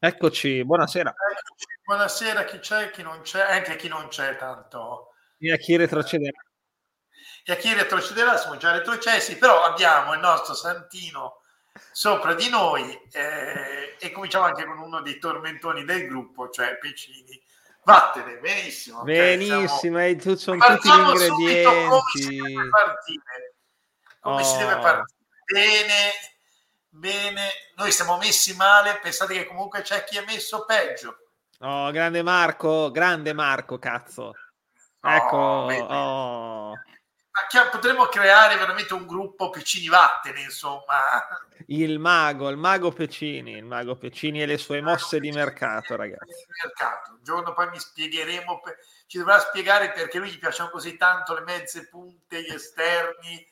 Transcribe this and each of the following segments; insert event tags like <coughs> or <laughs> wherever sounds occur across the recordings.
Eccoci, buonasera. Eccoci, buonasera, chi c'è, chi non c'è, anche chi non c'è tanto. E a chi retrocederà. E a chi retrocederà, siamo già retrocessi, però abbiamo il nostro Santino sopra di noi eh, e cominciamo anche con uno dei tormentoni del gruppo, cioè Piccini. Vattene, benissimo. Benissimo, okay, siamo... sono tutti gli ingredienti. Come si deve partire. Come oh. si deve partire. Bene, bene, noi siamo messi male, pensate che comunque c'è chi è messo peggio. Oh, grande Marco, grande Marco, cazzo. Ecco, oh, Ma potremmo creare veramente un gruppo Piccini Vattene, insomma. Il mago, il mago Piccini, il mago Piccini e le sue mosse di mercato, ragazzi. Mercato. Un giorno poi mi spiegheremo, ci dovrà spiegare perché lui gli piacciono così tanto le mezze punte, gli esterni,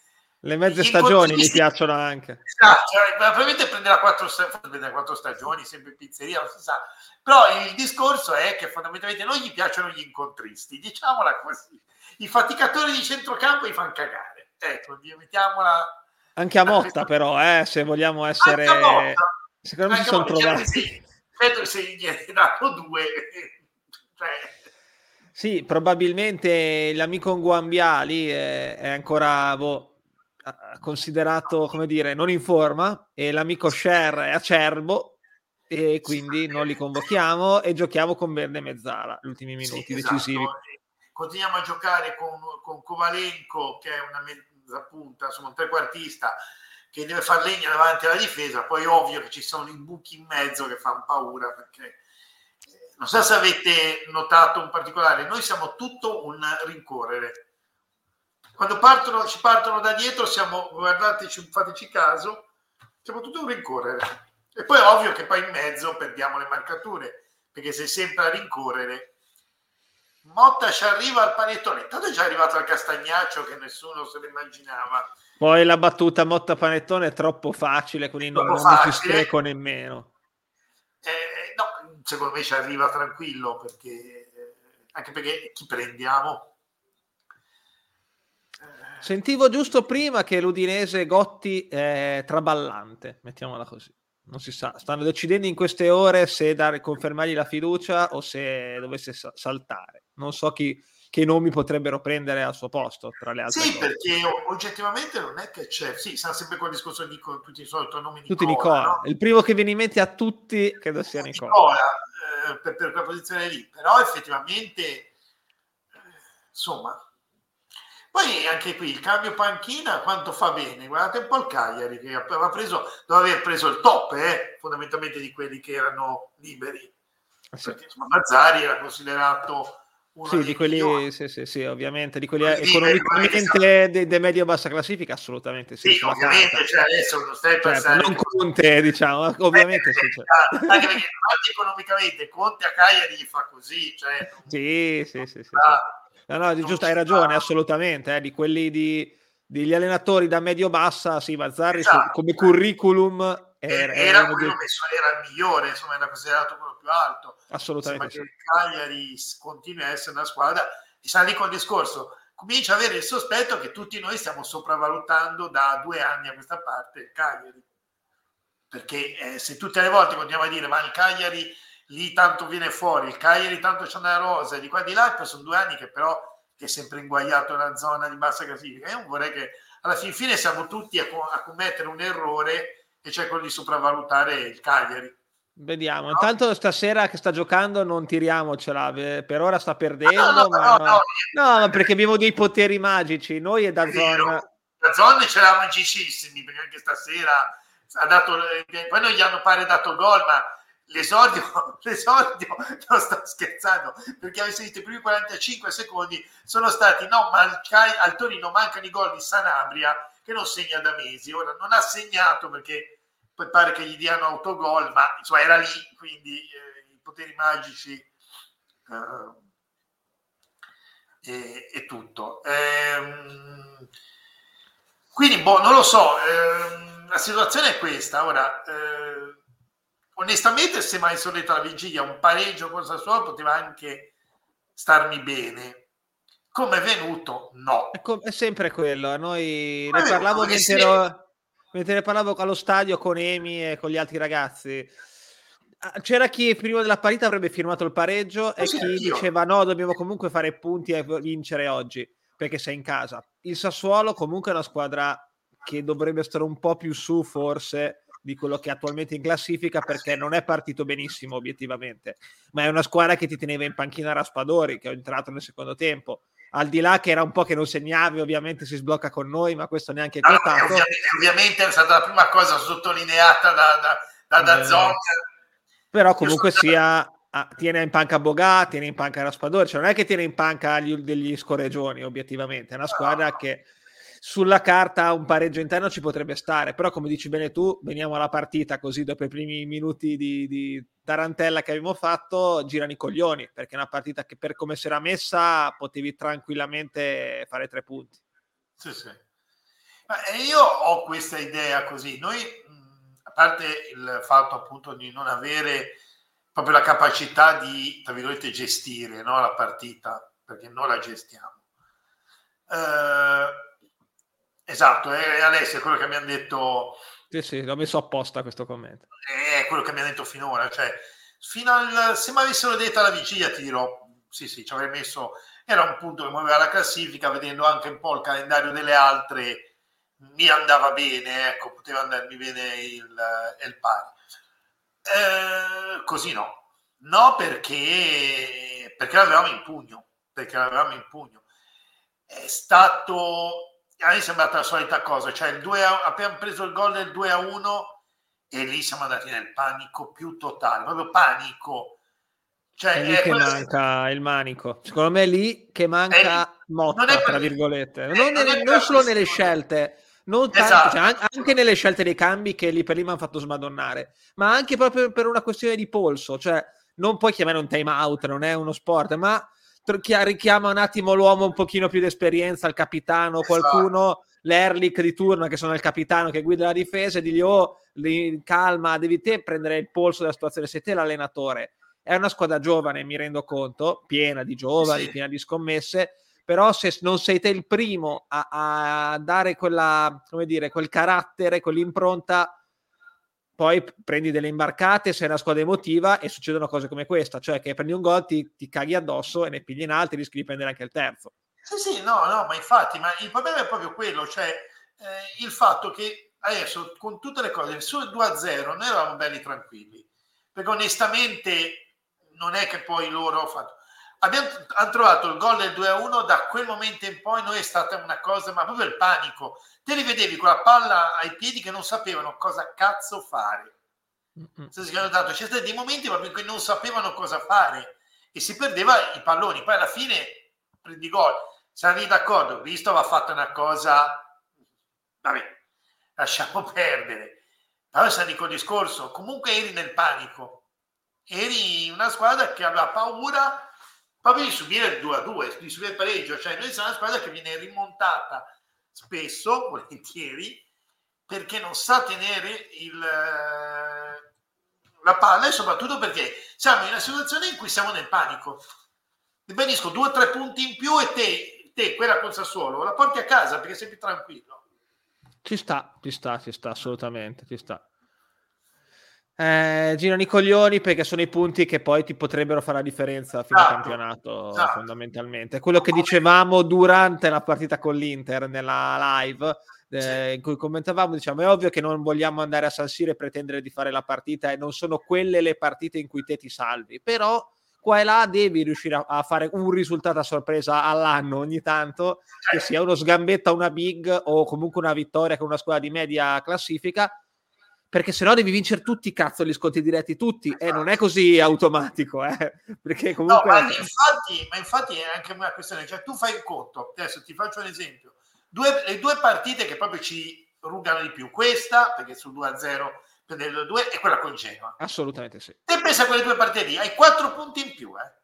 le mezze stagioni mi piacciono anche. Esatto, cioè, probabilmente prenderà quattro, prenderà quattro stagioni, sempre in pizzeria, non si sa. Però il discorso è che fondamentalmente non gli piacciono gli incontristi, diciamola così. I faticatori di centrocampo gli fanno cagare. Ecco, mettiamola... Anche a Motta però, eh, se vogliamo essere... Secondo me si sono trovati. Credo se gli dato due. <laughs> Cioè... Sì, probabilmente l'amico Nguambiali è, è ancora... Boh, considerato, come dire, non in forma e l'amico Sher è acerbo e quindi non li convochiamo e giochiamo con Verde Mezzala gli ultimi minuti sì, esatto. decisivi. Continuiamo a giocare con, con Kovalenko che è una mezza punta, insomma un trequartista che deve far legna davanti alla difesa, poi ovvio che ci sono i buchi in mezzo che fanno paura perché eh, non so se avete notato un particolare, noi siamo tutto un rincorrere quando partono, ci partono da dietro siamo, guardateci, fateci caso, siamo tutti un rincorrere. E poi è ovvio che poi in mezzo perdiamo le marcature, perché sei sempre a rincorrere. Motta ci arriva al panettone, intanto è già arrivato al castagnaccio che nessuno se lo immaginava. Poi la battuta Motta Panettone è troppo facile, quindi non, non ci spreco nemmeno. Eh, no, secondo me ci arriva tranquillo, perché, anche perché chi prendiamo? Sentivo giusto prima che l'Udinese Gotti è traballante, mettiamola così. Non si sa, stanno decidendo in queste ore se dare, confermargli la fiducia o se dovesse saltare. Non so chi, che nomi potrebbero prendere al suo posto tra le altre sì, cose. perché oggettivamente non è che c'è, sì, sarà sempre quel discorso di tutti i soliti nomi Tutti Nicola. No? Il primo che viene in mente a tutti credo sia Nicola. Nicola eh, per, per, quella posizione lì, però effettivamente, eh, insomma, poi anche qui il cambio panchina quanto fa bene, guardate un po' il Cagliari che aveva preso, doveva aver preso il top eh, fondamentalmente di quelli che erano liberi. Sì. Perché insomma, Mazzari era considerato uno sì, di quelli, sì, sì, sì, ovviamente, di quelli economicamente di, di medio-bassa classifica, assolutamente sì. Sì, ovviamente, cioè adesso non stai pensando... Non Conte, diciamo, ovviamente sì. Cioè. Anche perché economicamente Conte a Cagliari gli fa così, cioè... <laughs> Sì, sì, sì, sì. Ah, No, no, giusto, hai ragione, assolutamente. Eh, di quelli di, degli allenatori da medio-bassa, sì, Mazzarri esatto. come curriculum era, era, era, quello messo, era il migliore, insomma, era considerato quello più alto. Assolutamente. Sì. che il Cagliari continui a essere una squadra, e sa lì con il discorso, comincia ad avere il sospetto che tutti noi stiamo sopravvalutando da due anni a questa parte il Cagliari. Perché eh, se tutte le volte continuiamo a dire ma il Cagliari lì tanto viene fuori, il Cagliari tanto c'è una rosa, di qua e di là, sono due anni che però è sempre inguagliato nella zona di bassa classifica. Io vorrei che alla fin fine siamo tutti a, co- a commettere un errore e cioè quello di sopravvalutare il Cagliari. Vediamo, no? intanto stasera che sta giocando non tiriamocela, per ora sta perdendo, no, no, ma... no, no, perché abbiamo dei poteri magici, noi e da zona... Da zona c'era magicissimi, perché anche stasera ha dato, poi non gli hanno pare dato gol, ma L'esordio, <laughs> l'esordio, <laughs> non sto scherzando, perché avete visto i primi 45 secondi sono stati, no, ma al, Torino mancano i gol di Sanabria che non segna da mesi, ora non ha segnato perché poi pare che gli diano autogol, ma insomma era lì, quindi eh, i poteri magici eh, e, e, tutto. Ehm, quindi, boh, non lo so, ehm, la situazione è questa, ora... Eh, onestamente, se mai sono detto alla vigilia un pareggio con Sassuolo poteva anche starmi bene. Come è venuto? No. È, com- è sempre quello. A noi ne parlavo mentre, ero, mentre ne parlavo allo stadio con Emi e con gli altri ragazzi. ah, c'era chi prima della partita avrebbe firmato il pareggio e chi io. diceva no, dobbiamo comunque fare punti e vincere oggi perché sei in casa. Il Sassuolo comunque è una squadra che dovrebbe stare un po' più su forse di quello che è attualmente in classifica perché non è partito benissimo obiettivamente, ma è una squadra che ti teneva in panchina Raspadori che è entrato nel secondo tempo. Al di là che era un po' che non segnavi, ovviamente si sblocca con noi, ma questo neanche è contato. ovviamente, ovviamente, è stata la prima cosa sottolineata da, da, da, da eh. Però comunque sia, ah, tiene in panca Bogà, tiene in panca Raspadori, cioè non è che tiene in panca gli, degli scorreggioni, obiettivamente, è una squadra che sulla carta un pareggio interno ci potrebbe stare, però come dici bene tu, veniamo alla partita così dopo i primi minuti di, di tarantella che abbiamo fatto, girano i coglioni, perché è una partita che per come si era messa potevi tranquillamente fare tre punti. Sì, sì. Ma io ho questa idea così, noi a parte il fatto appunto di non avere proprio la capacità di, tra virgolette, gestire no, la partita, perché non la gestiamo. Eh, Esatto, è Alessia quello che mi hanno detto. Sì, sì, l'ho messo apposta questo commento. È quello che mi hanno detto finora, cioè, fino al, se mi avessero detto alla vigilia ti dirò, sì, sì, ci avrei messo, era un punto che muoveva la classifica, vedendo anche un po' il calendario delle altre, mi andava bene, ecco, poteva andarmi bene il, il pari. Eh, così no, no perché, perché l'avevamo in pugno, perché l'avevamo in pugno. È stato a me è sembrata la solita cosa, cioè il 2 a, abbiamo preso il gol del 2 a 1 e lì siamo andati nel panico più totale, proprio panico. Cioè, è lì è che manca il manico. Secondo me è lì che manca lì, Motta, tra virgolette. Eh, non, nelle, non solo nelle scelte, non tanto, esatto. cioè, anche nelle scelte dei cambi che lì per lì mi hanno fatto smadonnare, ma anche proprio per una questione di polso. Cioè, non puoi chiamare un time out, non è uno sport, ma richiama un attimo l'uomo un pochino più di esperienza, il capitano, esatto. qualcuno, l'Erlich di turno che sono il capitano che guida la difesa e digli oh, calma, devi te prendere il polso della situazione, sei te l'allenatore. È una squadra giovane, mi rendo conto, piena di giovani, sì. piena di scommesse, però se non sei te il primo a, a dare quella, come dire, quel carattere, quell'impronta poi prendi delle imbarcate, sei una squadra emotiva e succedono cose come questa, cioè che prendi un gol, ti, ti caghi addosso e ne pigli in altri, rischi di prendere anche il terzo. Sì, sì, no, no, ma infatti, ma il problema è proprio quello, cioè eh, il fatto che adesso con tutte le cose, sul 2-0 noi eravamo belli tranquilli, perché onestamente non è che poi loro hanno fatto... Abbiamo, hanno trovato il gol del 2-1, da quel momento in poi noi è stata una cosa, ma proprio il panico, te li vedevi con la palla ai piedi che non sapevano cosa cazzo fare. Dato, c'è stati dei momenti proprio in cui non sapevano cosa fare e si perdeva i palloni. Poi alla fine prendi gol. Siamo d'accordo, Cristo aveva fatto una cosa, vabbè, lasciamo <laughs> perdere. Però se dico il discorso, comunque eri nel panico. Eri una squadra che aveva paura proprio di subire il 2 a 2, di subire il pareggio. Cioè, noi siamo una squadra che viene rimontata spesso, <laughs> volentieri, perché non sa tenere il, eh, la palla e soprattutto perché siamo in una situazione in cui siamo nel panico. Ribadisco, due o tre punti in più e te, te, quella con Sassuolo, la porti a casa perché sei più tranquillo. Ci sta, ci sta, ci sta, assolutamente, ci sta. Eh, girano i coglioni perché sono i punti che poi ti potrebbero fare la differenza fino esatto, al campionato esatto. fondamentalmente. Quello che dicevamo durante la partita con l'Inter nella live eh, in cui commentavamo diciamo è ovvio che non vogliamo andare a San Siro e pretendere di fare la partita e non sono quelle le partite in cui te ti salvi però qua e là devi riuscire a, a fare un risultato a sorpresa all'anno ogni tanto che sia uno sgambetto a una big o comunque una vittoria con una squadra di media classifica perché se no devi vincere tutti cazzo gli sconti diretti tutti e non è così automatico eh? <laughs> perché comunque no, ma, infatti, ma infatti è anche una questione cioè tu fai il conto adesso ti faccio un esempio. Due, le due partite che proprio ci rugano di più questa perché sul 2-0 per il 2 e quella con Genoa. Assolutamente sì. Te pensa a quelle due partite lì hai quattro punti in più eh.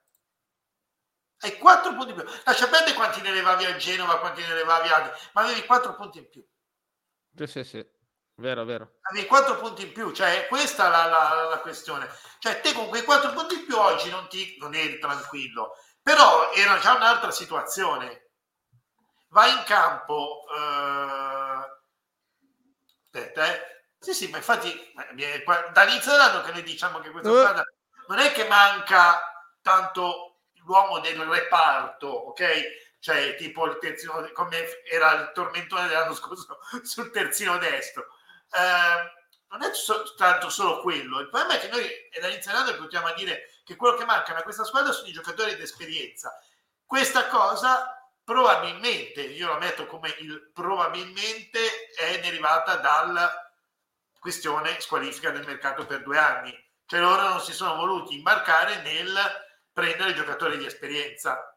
Hai quattro punti in più. Lascia perdere quanti ne levavi a Genova quanti ne levavi a ma avevi quattro punti in più. Sì sì sì Vero, vero. Avevi 4 punti in più, cioè questa è la, la, la, questione. Cioè te con quei 4 punti in più oggi non, ti, non eri tranquillo, però era già un'altra situazione. Vai in campo, eh, aspetta, eh, Sì, sì, ma infatti dall'inizio dell'anno che noi diciamo che questa uh. squadra non è che manca tanto l'uomo del reparto, ok? Cioè, tipo il terzino, come era il tormentone dell'anno scorso <laughs> sul terzino destro. Eh, non è tanto solo quello. Il problema è che noi è dall'inizio dell'anno continuiamo a dire che quello che manca a questa squadra sono i giocatori d'esperienza. Questa cosa probabilmente, io lo metto come il probabilmente, è derivata dalla questione squalifica del mercato per due anni. Cioè loro non si sono voluti imbarcare nel prendere giocatori di esperienza.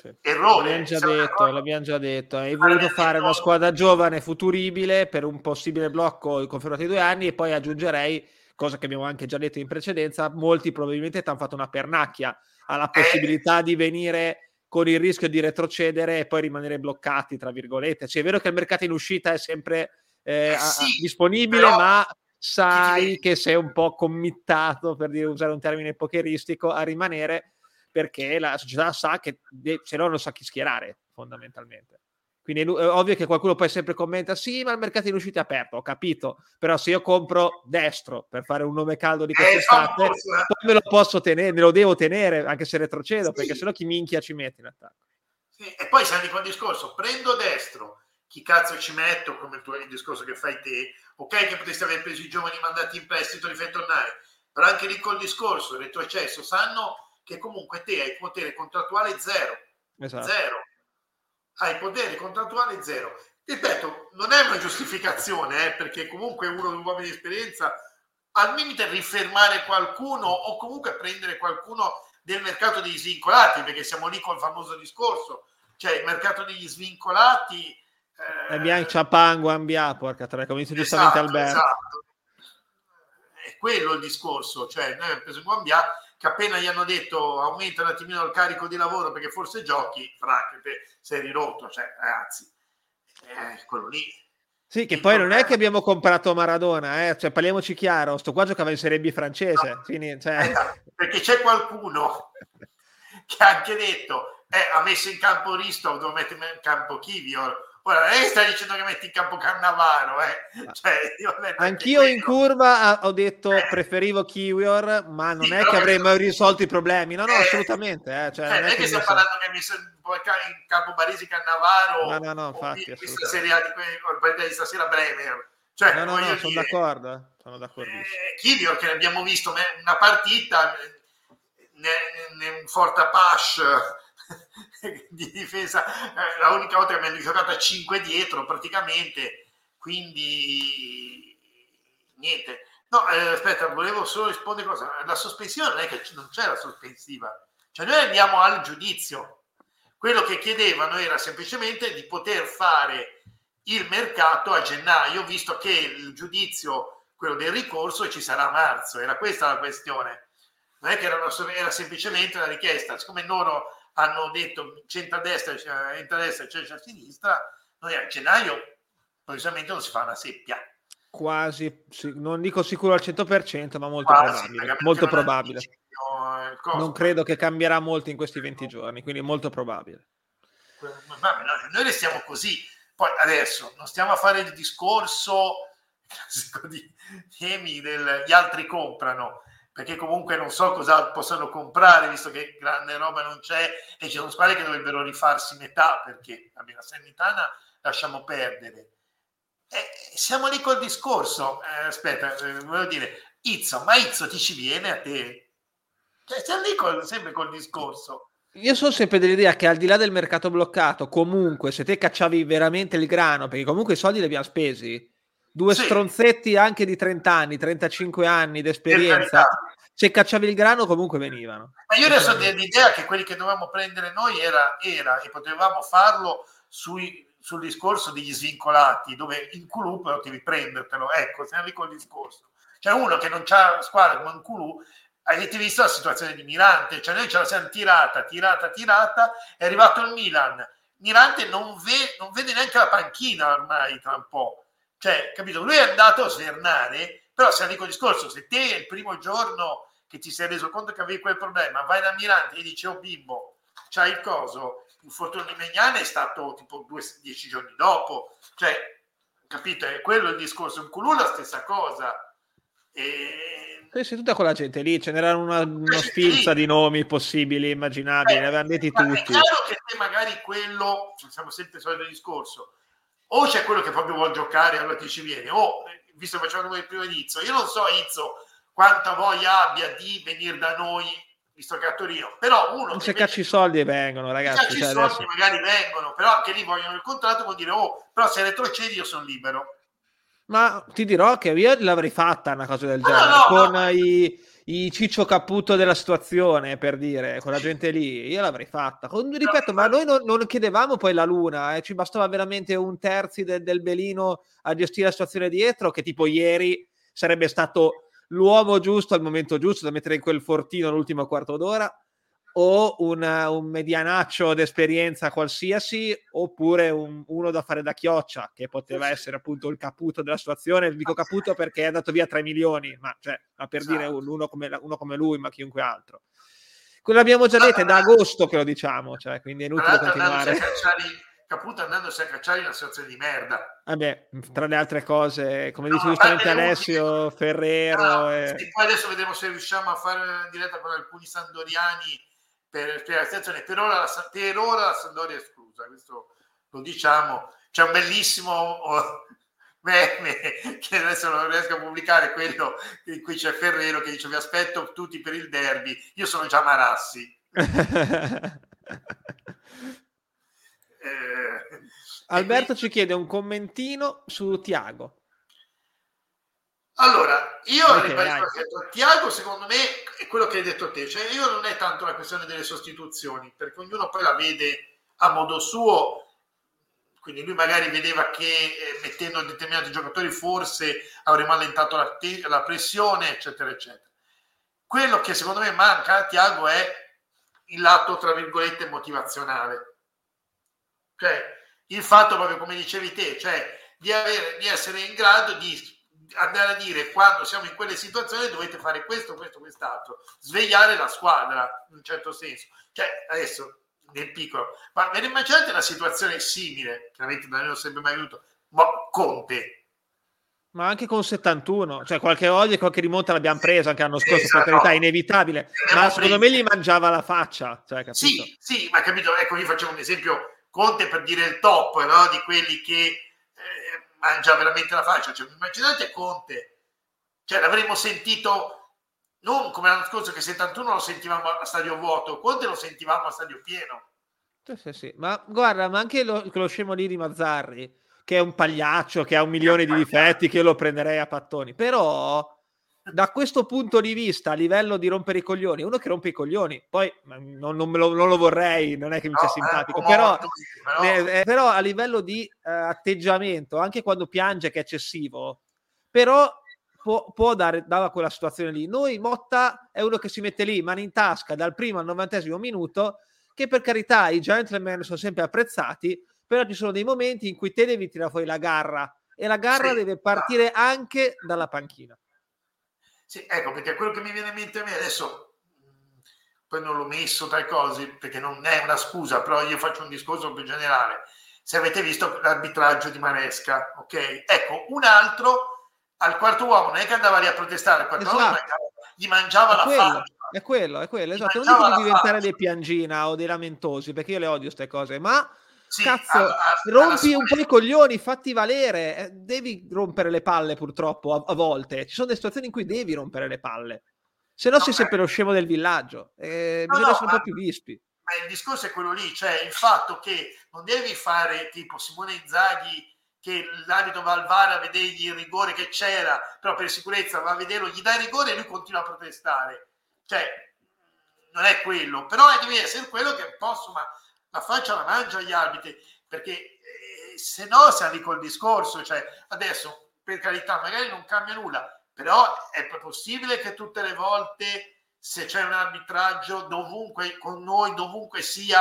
Sì. Errore. L'abbiamo già, detto, l'abbiamo già detto. Hai voluto fare una squadra giovane, futuribile, per un possibile blocco confermato di due anni e poi aggiungerei, cosa che abbiamo anche già detto in precedenza, molti probabilmente ti hanno fatto una pernacchia alla eh. possibilità eh. di venire con il rischio di retrocedere e poi rimanere bloccati, tra virgolette. Cioè, è vero che il mercato in uscita è sempre eh, eh sì, a, disponibile, però... ma sai che sei un po' committato, per dire, usare un termine pokeristico, a rimanere perché la società sa che se no non sa chi schierare, fondamentalmente. Quindi è ovvio che qualcuno poi sempre commenta: sì, ma il mercato in uscita è aperto, ho capito. Però se io compro destro per fare un nome caldo di quest'estate, eh, poi me lo posso tenere, me lo devo tenere anche se retrocedo, sì. perché sennò chi minchia ci mette in attacco. Sì. E poi di quel discorso: prendo destro, chi cazzo ci metto, come il, tuo, il discorso che fai te, ok, che potresti aver preso i giovani mandati in prestito li fai tornare, però anche lì col discorso, il retrocesso, sanno che comunque te hai potere contrattuale zero. Esatto. Zero hai potere contrattuali zero. Ripeto, non è una giustificazione, eh, perché comunque uno di uomini di esperienza al limite rifermare qualcuno o comunque prendere qualcuno del mercato degli svincolati, perché siamo lì col famoso discorso, cioè il mercato degli svincolati. Eh... Abbiamo Ciapango, Ambia, porca tre, come dice giustamente esatto, Alberto. Esatto. È quello il discorso, cioè noi abbiamo preso Guambia che appena gli hanno detto aumenta un attimino il carico di lavoro perché forse giochi, Frank, sei rirotto, cioè ragazzi, eh, quello lì. Sì, che il poi problema... non è che abbiamo comprato Maradona, eh? cioè parliamoci chiaro, sto qua giocava in Serie B francese. No. Quindi, cioè... eh, perché c'è qualcuno che ha anche detto, eh, ha messo in campo Risto, devo mettere in campo Kivior, Ora, lei sta dicendo che metti in campo Cannavaro, eh? cioè, Anch'io in curva ho detto eh. preferivo Kiwior, ma non sì, è che avrei mai risolto i problemi. No, no, eh. assolutamente. Eh. Cioè, eh, non è che sta parlando che hai messo in campo Barisi Cannavaro no, no, no, infatti, questa serie di, di stasera Bremer. Cioè, no, no, no, sono dire, d'accordo. Eh. Sono d'accordo. Eh, Kiwior che abbiamo visto una partita nel Forte Apache <laughs> di difesa, eh, la unica volta che abbiamo giocato a 5 dietro praticamente, quindi niente. No, eh, aspetta, volevo solo rispondere cosa. La sospensione non è che non c'è la sospensiva, cioè noi andiamo al giudizio. Quello che chiedevano era semplicemente di poter fare il mercato a gennaio, visto che il giudizio, quello del ricorso, ci sarà a marzo. Era questa la questione. Non è che era, una, era semplicemente una richiesta. Siccome loro hanno detto centro-destra, centro-destra e centro-sinistra, noi a gennaio precisamente non si fa una seppia. Quasi, sì, non dico sicuro al 100%, ma molto Quasi, probabile. Molto probabile. Eh, non credo che cambierà molto in questi 20 giorni, quindi molto probabile. Vabbè, noi restiamo così. Poi adesso non stiamo a fare il discorso <laughs> di temi del gli altri comprano perché comunque non so cosa possono comprare, visto che grande roba non c'è e ci sono squadre che dovrebbero rifarsi metà, perché la Salernitana lasciamo perdere. E siamo lì col discorso, eh, aspetta, eh, volevo dire, Izzo, ma Izzo ti ci viene a te? Cioè, siamo lì col, sempre col discorso. Io sono sempre dell'idea che al di là del mercato bloccato, comunque, se te cacciavi veramente il grano, perché comunque i soldi li abbiamo spesi, due sì. stronzetti anche di 30 anni, 35 anni di esperienza, se cacciavi il grano comunque venivano. Ma io adesso ho l'idea che quelli che dovevamo prendere noi era, era e potevamo farlo sui, sul discorso degli svincolati, dove in Culù potevi prendertelo, ecco, siamo lì col discorso. C'è uno che non c'ha squadra come in Culù, avete visto la situazione di Mirante, cioè noi ce la siamo tirata, tirata, tirata, è arrivato il Milan, Mirante non, ve, non vede neanche la panchina ormai tra un po', cioè, capito? Lui è andato a svernare, però se dico il discorso, se te il primo giorno che ti sei reso conto che avevi quel problema, vai da Mirante e dici, oh bimbo, c'hai il coso, il fortuna di Megnane è stato tipo due, dieci giorni dopo, cioè capito? È quello il discorso. In Culù la stessa cosa. E... Sì, tutta quella gente lì, ce n'era una, una sfilza di nomi possibili, immaginabili, eh, ne avevano detti tutti. È chiaro che magari quello, siamo sempre il solito discorso, o c'è quello che proprio vuole giocare, allora ti ci viene, o, visto che facciamo il primo inizio, io non so Izzo quanta voglia abbia di venire da noi visto che a Torino, però uno... Se cacci i soldi vengono, ragazzi. Se cacci cioè, soldi adesso... magari vengono, però anche lì vogliono il contratto, vuol dire, oh, però se retrocedi io sono libero. Ma ti dirò che io l'avrei fatta una cosa del genere, no, no, con no. I, i, ciccio caputo della situazione, per dire, con la gente lì, io l'avrei fatta. Con, ripeto, ma noi non, non, chiedevamo poi la luna, eh, ci bastava veramente un terzi de, del belino a gestire la situazione dietro, che tipo ieri sarebbe stato l'uomo giusto al momento giusto da mettere in quel fortino l'ultimo quarto d'ora o una, un medianaccio d'esperienza qualsiasi oppure un, uno da fare da chioccia che poteva essere appunto il caputo della situazione dico caputo perché è andato via 3 milioni ma, cioè, ma per esatto. dire uno come, uno come, lui ma chiunque altro quello l'abbiamo già detto è da agosto che lo diciamo cioè, quindi è inutile continuare Caputo andandosi a cacciare in una situazione di merda. Vabbè, tra le altre cose, come no, dice giustamente Alessio, Ferrero. No, e... sì, poi adesso vedremo se riusciamo a fare una diretta con alcuni sandoriani per spiegare Per ora, la, per ora la Sandoria è esclusa, questo lo diciamo. C'è un bellissimo oh, <laughs> meme che adesso non riesco a pubblicare, quello in cui c'è Ferrero che dice vi aspetto tutti per il derby, io sono già Marassi. <laughs> Eh, Alberto ci chiede un commentino su Tiago. Allora, io okay, detto, Tiago secondo me è quello che hai detto te, cioè io non è tanto la questione delle sostituzioni, perché ognuno poi la vede a modo suo, quindi lui magari vedeva che eh, mettendo determinati giocatori forse avremmo allentato la, la, pressione, eccetera, eccetera. Quello che secondo me manca a Tiago è il lato, tra virgolette, motivazionale. Cioè, il fatto proprio come dicevi te, cioè di, avere, di essere in grado di andare a dire quando siamo in quelle situazioni dovete fare questo, questo, quest'altro, svegliare la squadra in un certo senso. Cioè, adesso nel piccolo, ma ve ne immaginate una situazione simile, chiaramente non è sempre mai venuto, ma Conte. Ma anche con 71, cioè qualche odio qualche rimonta l'abbiamo presa anche l'anno scorso, esatto. per carità, inevitabile, ma secondo me gli mangiava la faccia. Cioè, sì, sì, ma capito, ecco, io faccio un esempio Conte per dire il top no? di quelli che mangia veramente la faccia. Cioè, immaginate Conte, cioè, l'avremmo sentito non come l'anno scorso che 71 lo sentivamo a stadio vuoto, Conte lo sentivamo a stadio pieno. Sì, sì, sì. Ma guarda, ma anche lo, lo scemo lì di Mazzarri, che è un pagliaccio, che ha un milione di difetti, che io lo prenderei a pattoni, però da questo punto di vista, a livello di rompere i coglioni, uno che rompe i coglioni, poi non, non, lo, non lo, vorrei, non è che mi sia no, simpatico, però, però... Eh, però, a livello di eh, atteggiamento, anche quando piange che è eccessivo, però può, può dare, dava quella situazione lì. Noi, Motta è uno che si mette lì, mani in tasca, dal primo al novantesimo minuto, che per carità i gentleman sono sempre apprezzati, però ci sono dei momenti in cui te devi tirare fuori la garra e la garra sì, deve partire anche dalla panchina. Sì, ecco, perché quello che mi viene in mente a me adesso, mm, poi non l'ho messo tra i cosi perché non è una scusa, però io faccio un discorso più generale. Se avete visto l'arbitraggio di Maresca, ok? Ecco, un altro al quarto uomo non è che andava lì a protestare, al quarto esatto. uomo gli mangiava, la quello, faccia. È quello, è quello, esatto. Non dico di diventare faccia. dei piangina o dei lamentosi, perché io le odio queste cose, ma sì, Cazzo, alla, alla rompi un po' i coglioni, fatti valere. Eh, devi rompere le palle, purtroppo, a, a, volte. Ci sono delle situazioni in cui devi rompere le palle. Se no, no sei sempre lo scemo del villaggio. Eh, no, bisogna no, essere un po' più vispi. Ma il discorso è quello lì, cioè il fatto che non devi fare tipo Simone Inzaghi che l'abito va al VAR a vedergli il rigore che c'era, però per sicurezza va a vederlo, gli dà il rigore e lui continua a protestare. Cioè, non è quello, però deve essere quello che posso, ma la faccia la mangia agli arbitri, perché eh, se no siamo lì col discorso, cioè adesso per carità magari non cambia nulla, però è possibile che tutte le volte se c'è un arbitraggio dovunque con noi, dovunque sia,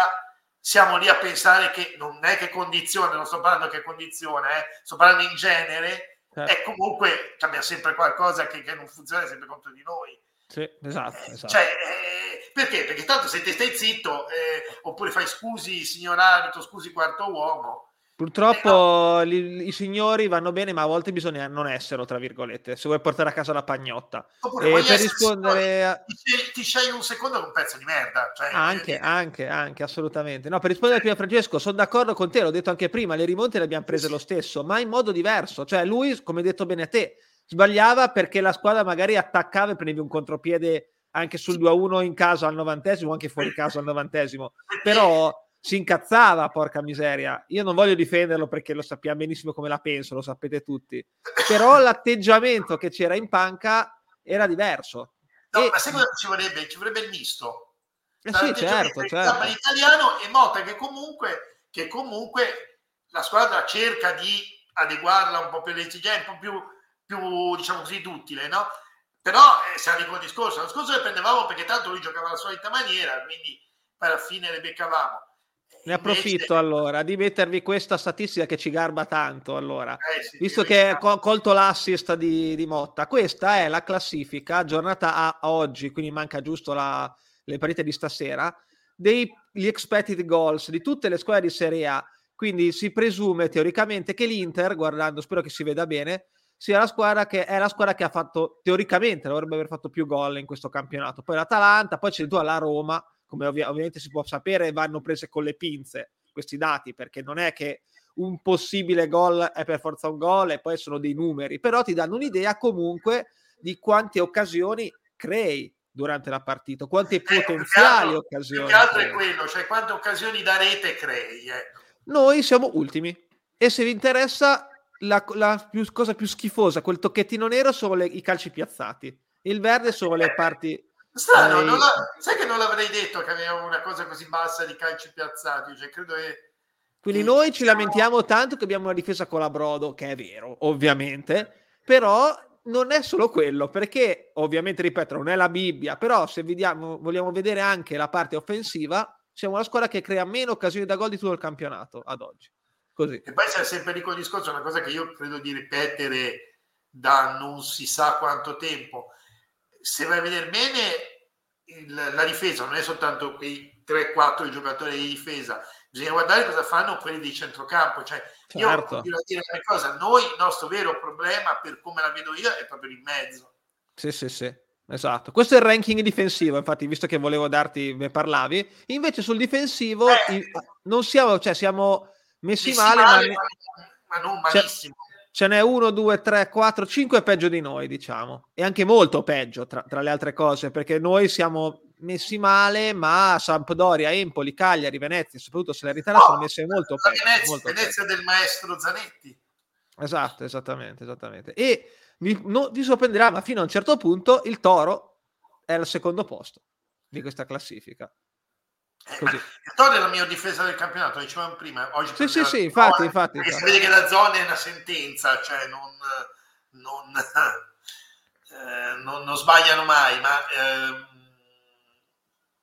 siamo lì a pensare che non è che condizione, non sto parlando che condizione, eh, sto parlando in genere, eh. e comunque cambia sempre qualcosa che, che non funziona sempre contro di noi. Sì, esatto. Eh, esatto. Cioè, eh, perché? Perché tanto se te stai zitto, eh, oppure fai scusi signor arbitro, scusi quarto uomo, Purtroppo eh no. i, i, signori vanno bene, ma a volte bisogna non essere, tra virgolette, se vuoi portare a casa la pagnotta. Oppure e per rispondere a... ti, ti scegli un secondo con un pezzo di merda. Cioè, anche, eh, anche, anche, assolutamente. No, per rispondere prima a Francesco, sono d'accordo con te, l'ho detto anche prima, le rimonte le abbiamo prese lo stesso, ma in modo diverso. Cioè lui, come hai detto bene a te, sbagliava perché la squadra magari attaccava e prendevi un contropiede anche sul 2-1 in casa al novantesimo, anche fuori <laughs> casa al novantesimo. Però si incazzava, porca miseria. Io non voglio difenderlo perché lo sappiamo benissimo come la penso, lo sapete tutti. Però <coughs> l'atteggiamento che c'era in panca era diverso. No, e... ma sai cosa ci vorrebbe? Ci vorrebbe il misto. Eh sì, certo, certo. italiano e Motta che comunque, che comunque la squadra cerca di adeguarla un po' per le esigenze, un po' più, più diciamo così, duttile, no? Però eh, se arriva il discorso, l'anno scorso le prendevamo perché tanto lui giocava alla solita maniera, quindi alla fine le beccavamo ne approfitto allora di mettervi questa statistica che ci garba tanto. Allora, eh sì, visto che ho colto l'assist di, di, Motta, questa è la classifica giornata a, a oggi, quindi manca giusto la, le partite di stasera, degli expected goals di tutte le squadre di Serie A. Quindi si presume teoricamente che l'Inter, guardando, spero che si veda bene, sia la squadra che è la squadra che ha fatto teoricamente dovrebbe aver fatto più gol in questo campionato. Poi l'Atalanta, poi c'è tu la Roma come ovvi- ovviamente si può sapere, vanno prese con le pinze questi dati, perché non è che un possibile gol è per forza un gol e poi sono dei numeri, però ti danno un'idea comunque di quante occasioni crei durante la partita, quante eh, potenziali altro, occasioni. Più che altro crei. è quello, cioè quante occasioni da rete crei. Eh. Noi siamo ultimi e se vi interessa la, la più, cosa più schifosa, quel tocchettino nero sono le, i calci piazzati, il verde sono le parti Strano, la, sai che non l'avrei detto che avevamo una cosa così bassa di calci piazzati, cioè credo che... Quindi noi ci lamentiamo tanto che abbiamo una difesa con la Brodo, che è vero, ovviamente, però non è solo quello, perché ovviamente, ripeto, non è la Bibbia, però se vediamo, vogliamo vedere anche la parte offensiva, siamo la squadra che crea meno occasioni da gol di tutto il campionato ad oggi. Così. E poi c'è sempre lì con il discorso, una cosa che io credo di ripetere da non si sa quanto tempo, se vai a vedere bene, il, la difesa non è soltanto quei 3-4 giocatori di difesa, bisogna guardare cosa fanno quelli di centrocampo. Cioè, certo. io voglio dire una cosa: noi, il nostro vero problema, per come la vedo io, è proprio in mezzo. Sì, sì, sì. Esatto, questo è il ranking difensivo, infatti, visto che volevo darti, ne parlavi. Invece sul difensivo eh, non siamo, cioè siamo messi, messi male, male ma, ma, non malissimo. Cioè, ce n'è uno, due, tre, quattro, cinque peggio di noi, diciamo. E anche molto peggio, tra, tra, le altre cose, perché noi siamo messi male, ma Sampdoria, Empoli, Cagliari, Venezia, soprattutto Salernitana, no, sono messe molto peggio. Venezia, molto Venezia del maestro Zanetti. Esatto, esattamente, esattamente. E vi, no, vi sorprenderà, ma fino a un certo punto il Toro è al secondo posto di questa classifica. Eh, <laughs> il Torre è la miglior difesa del campionato, dicevamo prima. Oggi sì, sì, sì, infatti, infatti, infatti. Si vede che la zona è una sentenza, cioè non, non, <laughs> eh, non, non sbagliano mai, ma... Eh,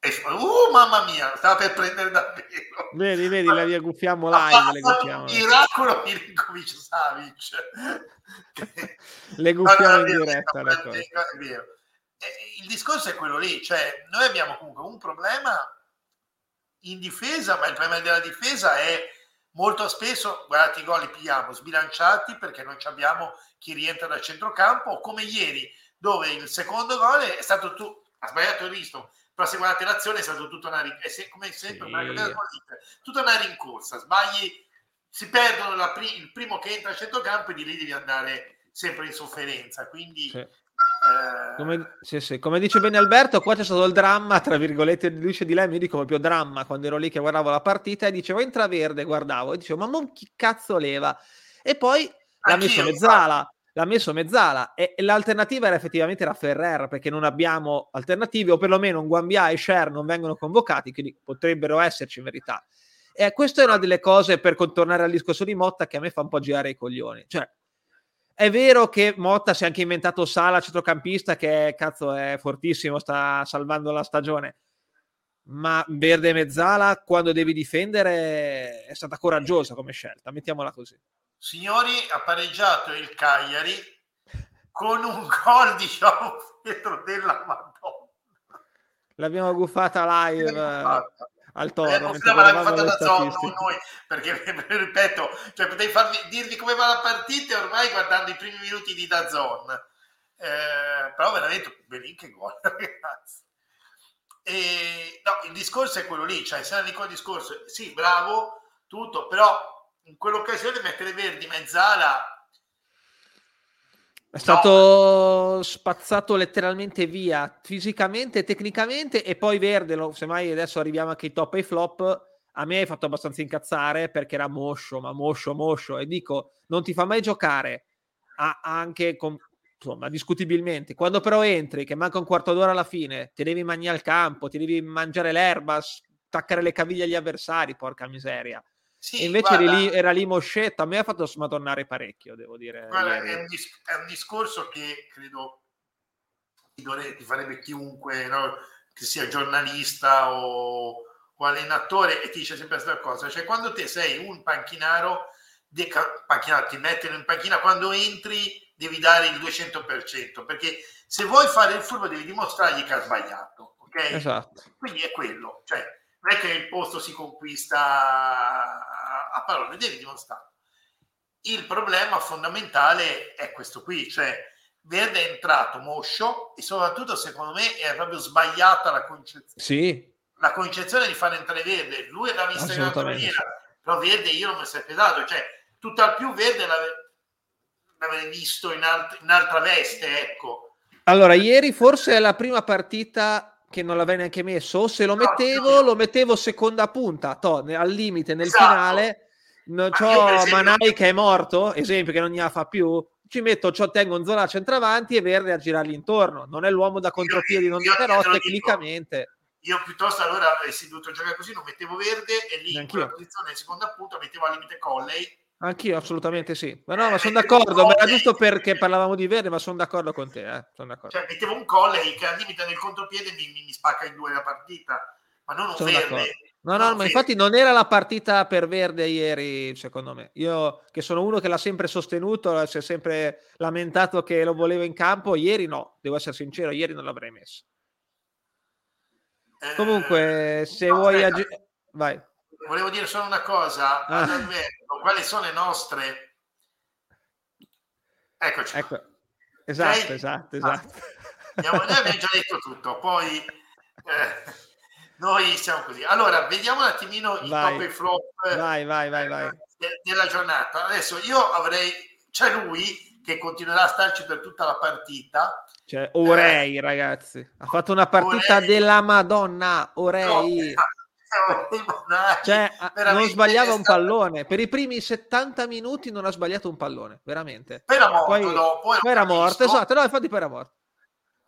uh, mamma mia, stava per prendere davvero. Vedi, vedi, la riaguffiamo live. Le guffiamo. Miracolo Milinkovic Savic. <laughs> le guffiamo in diretta. È vero. Il discorso è quello lì, cioè noi abbiamo comunque un problema in difesa, ma il problema della difesa è molto spesso, guardate i gol li pigliamo sbilanciati perché non abbiamo chi rientra dal centrocampo, come ieri dove il secondo gol è stato tu, ha sbagliato il risto, però se guardate l'azione è stato tutto una, è come sempre sì. tutta una rincorsa, sbagli, si perdono la, il primo che entra al centrocampo e di lì devi andare sempre in sofferenza, quindi sì. Come, sì, sì. Come, dice bene Alberto, qua c'è stato il dramma, tra virgolette, dice di lei, mi dico proprio dramma, quando ero lì che guardavo la partita e dicevo intraverde, guardavo, e dicevo, ma non chi cazzo leva? E poi l'ha messo mezzala, l'ha messo mezzala, e, e, l'alternativa era effettivamente la Ferrer, perché non abbiamo alternative, o perlomeno un Guambia e Sher non vengono convocati, quindi potrebbero esserci in verità. E questa è una delle cose, per contornare al discorso di Motta, che a me fa un po' girare i coglioni. Cioè, è vero che Motta si è anche inventato Sala, centrocampista, che cazzo è fortissimo, sta salvando la stagione. Ma Verde Mezzala, quando devi difendere, è stata coraggiosa come scelta, mettiamola così. Signori, ha pareggiato il Cagliari con un gol, diciamo, dietro della Madonna. L'abbiamo guffata live. Al toro. Eh, ma l'abbiamo fatta da Zon, noi, perché <laughs> ripeto, cioè, potevi farmi, dirvi come va la partita ormai guardando i primi minuti di Dazon. Eh, però veramente Belin che gol, <laughs> ragazzi. E, no, il discorso è quello lì, cioè se dico il discorso, sì, bravo, tutto, però in quell'occasione mettere Verdi mezzala è stato no. spazzato letteralmente via fisicamente, tecnicamente e poi Verde, lo, semmai adesso arriviamo anche ai top e ai flop, a me hai fatto abbastanza incazzare perché era moscio, ma moscio, moscio e dico, non ti fa mai giocare a, anche con, insomma, discutibilmente. Quando però entri, che manca un quarto d'ora alla fine, ti devi mangiare il campo, ti devi mangiare l'erba, staccare le caviglie agli avversari, porca miseria. Sì, invece guarda, lì, era lì Moscetta, a me ha fatto smadonnare parecchio, devo dire. Guarda, è un, dis- è un, discorso che credo ti, farebbe chiunque, no? che sia giornalista o, o, allenatore, e ti dice sempre questa cosa. Cioè, quando te sei un panchinaro, deca- panchinaro ti mettono in panchina, quando entri devi dare il 200%, perché se vuoi fare il furbo devi dimostrargli che ha sbagliato. Ok? Esatto. Quindi è quello. Cioè, non è che il posto si conquista a parole devi dimostrare. Il problema fondamentale è questo qui, cioè Verde è entrato moscio e soprattutto secondo me è proprio sbagliata la concezione. Sì. La concezione di fare entrare Verde, lui l'ha vista in un'altra maniera, però Verde io non mi sarei pesato, cioè tutt'al più Verde l'avrei visto in, alt- in altra veste, ecco. Allora, ieri forse è la prima partita che non l'avrei neanche messo, o se lo mettevo, no, no. lo mettevo seconda punta, to, al limite nel esatto. finale non c'ho. Manai che è morto, esempio che non ne fa più, ci metto, ci tengo in zona centravanti e Verde a girargli intorno. Non è l'uomo da contropiedi, non però tecnicamente. Io piuttosto allora avessi dovuto giocare così, non mettevo Verde e lì Neanch'io. in quella posizione in seconda punta mettevo al limite Colley. Anch'io, assolutamente sì. Ma no, ma sono d'accordo, ma era giusto perché parlavamo di Verde, ma sono d'accordo con te. Eh. D'accordo. Cioè, mettevo un Colley che al limite nel contropiede mi, mi, spacca in due la partita, ma non un sono Verde. D'accordo No, no, ma infatti non era la partita per Verde ieri, secondo me. Io, che sono uno che l'ha sempre sostenuto, si è sempre lamentato che lo volevo in campo, ieri no, devo essere sincero, ieri non l'avrei messo. Eh, Comunque, se no, vuoi... Ag- Vai. Volevo dire solo una cosa, ah. Alberto, quali sono le nostre... Eccoci. Ecco. Esatto, okay? esatto, esatto. Abbiamo, noi abbiamo già detto tutto, poi... Eh, noi siamo così. Allora, vediamo un attimino i top e flop vai, vai, vai, vai. della giornata. Adesso io avrei, c'è lui che continuerà a starci per tutta la partita. Cioè, Orei, eh, ragazzi, ha fatto una partita Orei. della Madonna. Orei. No, cioè, non sbagliava un pallone per i primi 70 minuti non ha sbagliato un pallone veramente poi era morto poi, dopo poi era morto esatto no infatti poi era morto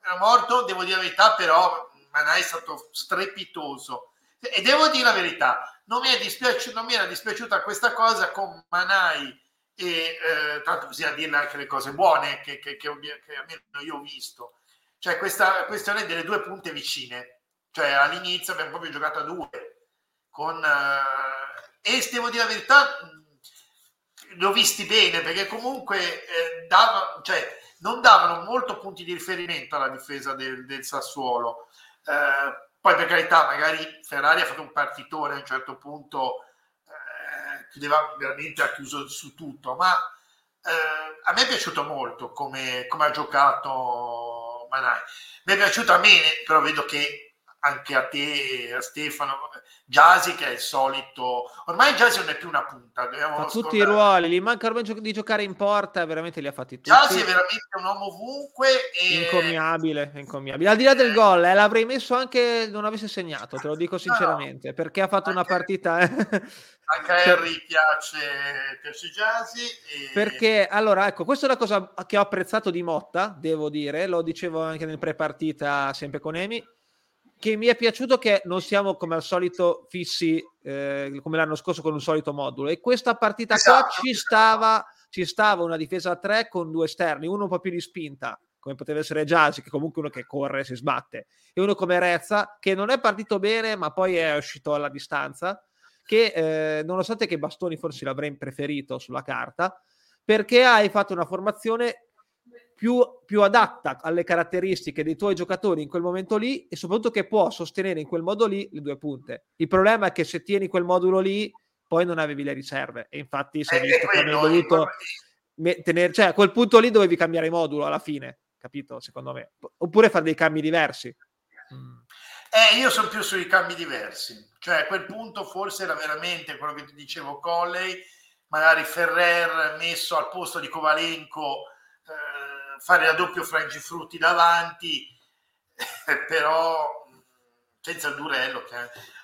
era morto devo dire la verità però Manai è stato strepitoso. E devo dire la verità, non mi, dispiaci- non mi era dispiaciuta questa cosa con Manai e eh, tanto bisogna dirle anche le cose buone che, che, che, che almeno io ho visto. Cioè questa questione delle due punte vicine. Cioè all'inizio abbiamo proprio giocato a due. Con, eh, e devo dire la verità, l'ho visti bene perché comunque eh, dava, cioè, non davano molto punti di riferimento alla difesa del, del Sassuolo. Eh, poi per carità, magari Ferrari ha fatto un partitore a un certo punto, eh, chiudeva veramente ha chiuso su tutto, ma eh, a me è piaciuto molto come, come ha giocato Manai. Mi è piaciuto a me, però vedo che anche a te, a Stefano, Jasi che è il solito, ormai Jasi non è più una punta. Fa tutti i ruoli, gli manca ormai di giocare in porta, veramente li ha fatti tutti. Jasi è veramente un uomo ovunque. E... Incommiabile, incommiabile. Al di là del gol, eh, l'avrei messo anche non avesse segnato, te lo dico sinceramente, no, perché ha fatto anche, una partita... Eh. Anche a Harry <laughs> piace, piace Jasi. E... Perché, allora, ecco, questa è una cosa che ho apprezzato di Motta, devo dire, lo dicevo anche nel pre-partita sempre con Emi, che mi è piaciuto che non siamo come al solito fissi eh, come l'anno scorso con un solito modulo e questa partita esatto. qua ci stava, ci stava una difesa a tre con due esterni, uno un po' più di spinta come poteva essere Jazzy che comunque uno che corre e si sbatte e uno come Rezza che non è partito bene ma poi è uscito alla distanza che eh, nonostante che Bastoni forse l'avrei preferito sulla carta perché hai fatto una formazione più, più, adatta alle caratteristiche dei tuoi giocatori in quel momento lì e soprattutto che può sostenere in quel modo lì le due punte. Il problema è che se tieni quel modulo lì, poi non avevi le riserve e infatti si è eh, visto che hai dovuto tenere, cioè a quel punto lì dovevi cambiare modulo alla fine, capito? Secondo me, oppure fare dei cambi diversi. Mm. Eh, io sono più sui cambi diversi, cioè a quel punto forse era veramente quello che ti dicevo Colley, magari Ferrer messo al posto di Kovalenko, eh, fare la doppio frangifrutti davanti, <laughs> però senza il durello. Che...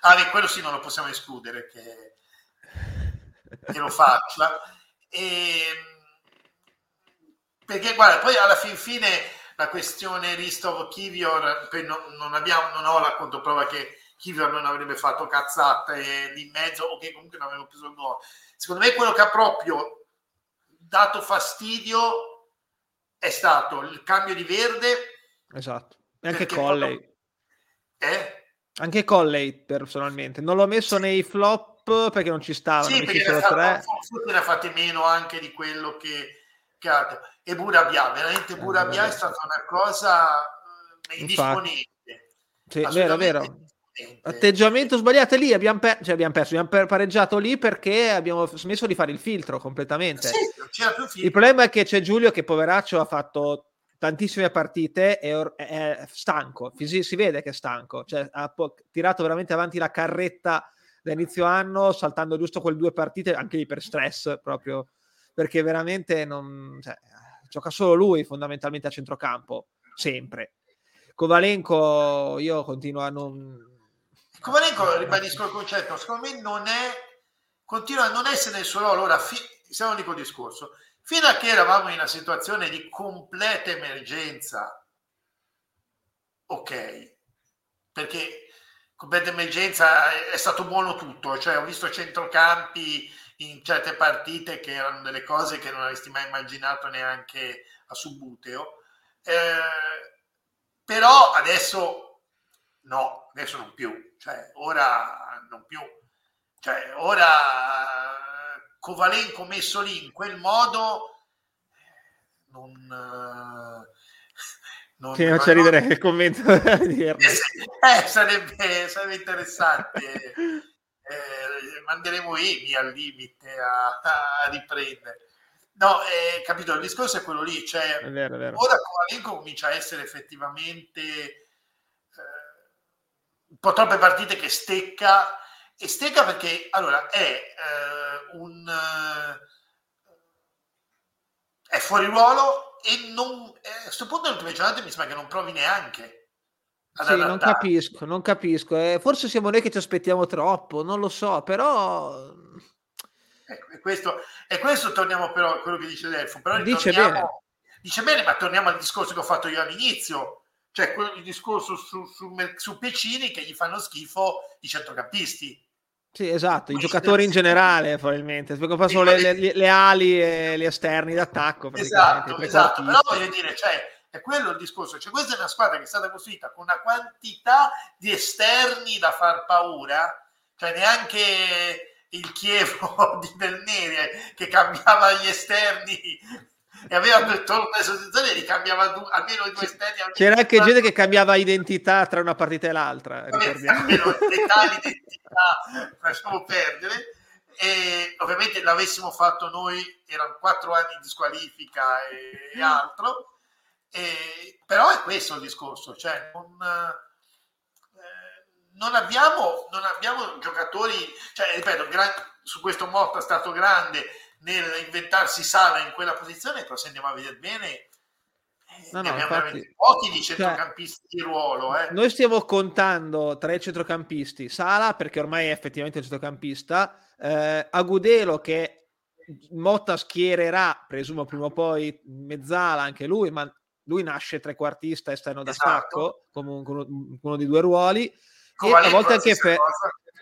Ah, quello sì non lo possiamo escludere che, che lo faccia. E, perché guarda, poi alla fin fine la questione Ristov Kivior, non, non, abbiamo, non ho la controprova che Kivior non avrebbe fatto cazzate lì in mezzo o che comunque non avevano preso il gol. Secondo me quello che ha proprio dato fastidio è stato il cambio di verde. Esatto. E anche Colley. Proprio... Eh? Anche Colley personalmente. Non l'ho messo nei flop perché non ci stavano. Sì, perché ne, fatto, forse ne fatti meno anche di quello che, che altro e Burabia, veramente Burabia eh, è stata una cosa eh, indisponibile. Sì, vero, vero. Atteggiamento sbagliato lì, abbiamo, per- cioè abbiamo perso, abbiamo pareggiato lì perché abbiamo smesso di fare il filtro completamente. Sì, il problema è che c'è Giulio che poveraccio ha fatto tantissime partite e or- è stanco, si vede che è stanco, cioè ha po- tirato veramente avanti la carretta da inizio anno, saltando giusto quelle due partite, anche lì per stress proprio, perché veramente non... Cioè, gioca solo lui fondamentalmente a centrocampo, sempre. Kovalenko io continuo a non... Kovalenko, ribadisco il concetto, secondo me non è, continua a non essere nel suo ruolo, ora fi, siamo lì col discorso, fino a che eravamo in una situazione di completa emergenza, ok, perché completa emergenza è stato buono tutto, cioè ho visto centrocampi in certe partite che erano delle cose che non avresti mai immaginato neanche a Subuteo. Eh, però adesso no, adesso non più, cioè ora non più, cioè ora Kovalenko messo lì in quel modo non... Non, sì, faccia ridere il commento <laughs> di eh, eh, sarebbe, sarebbe interessante eh, manderemo Emi al limite a, a riprendere. No, eh, capito, il discorso è quello lì, cioè è vero, è vero. ora Kovalenko comincia a essere effettivamente eh, un po' troppe partite che stecca e stecca perché allora è eh, un eh, è fuori ruolo e non, eh, a questo punto nell'ultima giornata mi sembra che non provi neanche sì, non capisco, non capisco. Eh, forse siamo noi che ci aspettiamo troppo, non lo so, però... Ecco, e, questo, e questo torniamo però a quello che dice Delfo. Però dice bene. dice bene, ma torniamo al discorso che ho fatto io all'inizio, cioè il discorso su, su, su Pecini che gli fanno schifo i centrocampisti. Sì, esatto, i giocatori in generale probabilmente, perché fa solo le, le, le, ali e gli esterni d'attacco. Esatto, esatto, però voglio dire, cioè, è quello il discorso. Cioè, questa è una squadra che è stata costruita con una quantità di esterni da far paura, cioè neanche il Chievo <laughs> di Belnere che cambiava gli esterni e aveva il turno di sostituzione e ricambiava du- almeno i due esterni. C'era anche gente che cambiava identità tra una partita e l'altra. Almeno l'età, l'identità, <laughs> lasciamo perdere. E ovviamente l'avessimo fatto noi, erano quattro anni di squalifica e altro e, però è questo il discorso, cioè non, eh, non, abbiamo, non abbiamo giocatori, cioè ripeto, gran, su questo Motta è stato grande nel inventarsi Sala in quella posizione, però se andiamo a vedere bene eh, No, no, infatti, pochi di cioè, centrocampisti cioè, di ruolo. Eh. Noi stiamo contando tre centrocampisti: Sala, perché ormai è effettivamente un centrocampista, eh, Agudelo, che Motta schiererà, presumo prima o poi, Mezzala, anche lui, ma lui nasce trequartista esterno da esatto. stacco, come uno, uno di due ruoli, Kovalenko, e a volte anche Fe-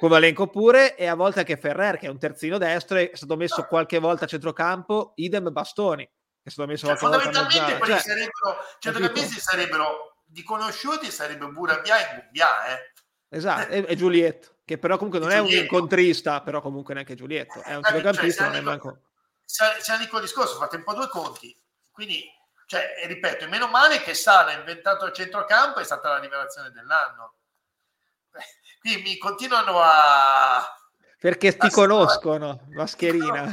Kovalenko pure, e a volte anche Ferrer, che è un terzino destro, è stato messo qualche volta a centrocampo, idem Bastoni, che è stato messo cioè, fondamentalmente quelli cioè, sarebbero, centrocampisti sarebbero di conosciuti, sarebbe Burabia e Bubbia, eh. Esatto, <laughs> e, e Giulietto, che però comunque non è un incontrista, però comunque neanche Giulietto, è un cioè, centrocampista, cioè, non è manco... Se, se dico il discorso, fate un po' due conti, quindi Cioè, ripeto, meno male che Sala ha inventato il centrocampo, è stata la rivelazione dell'anno. Qui mi continuano a... Perché ti a... conoscono, mascherina. <laughs>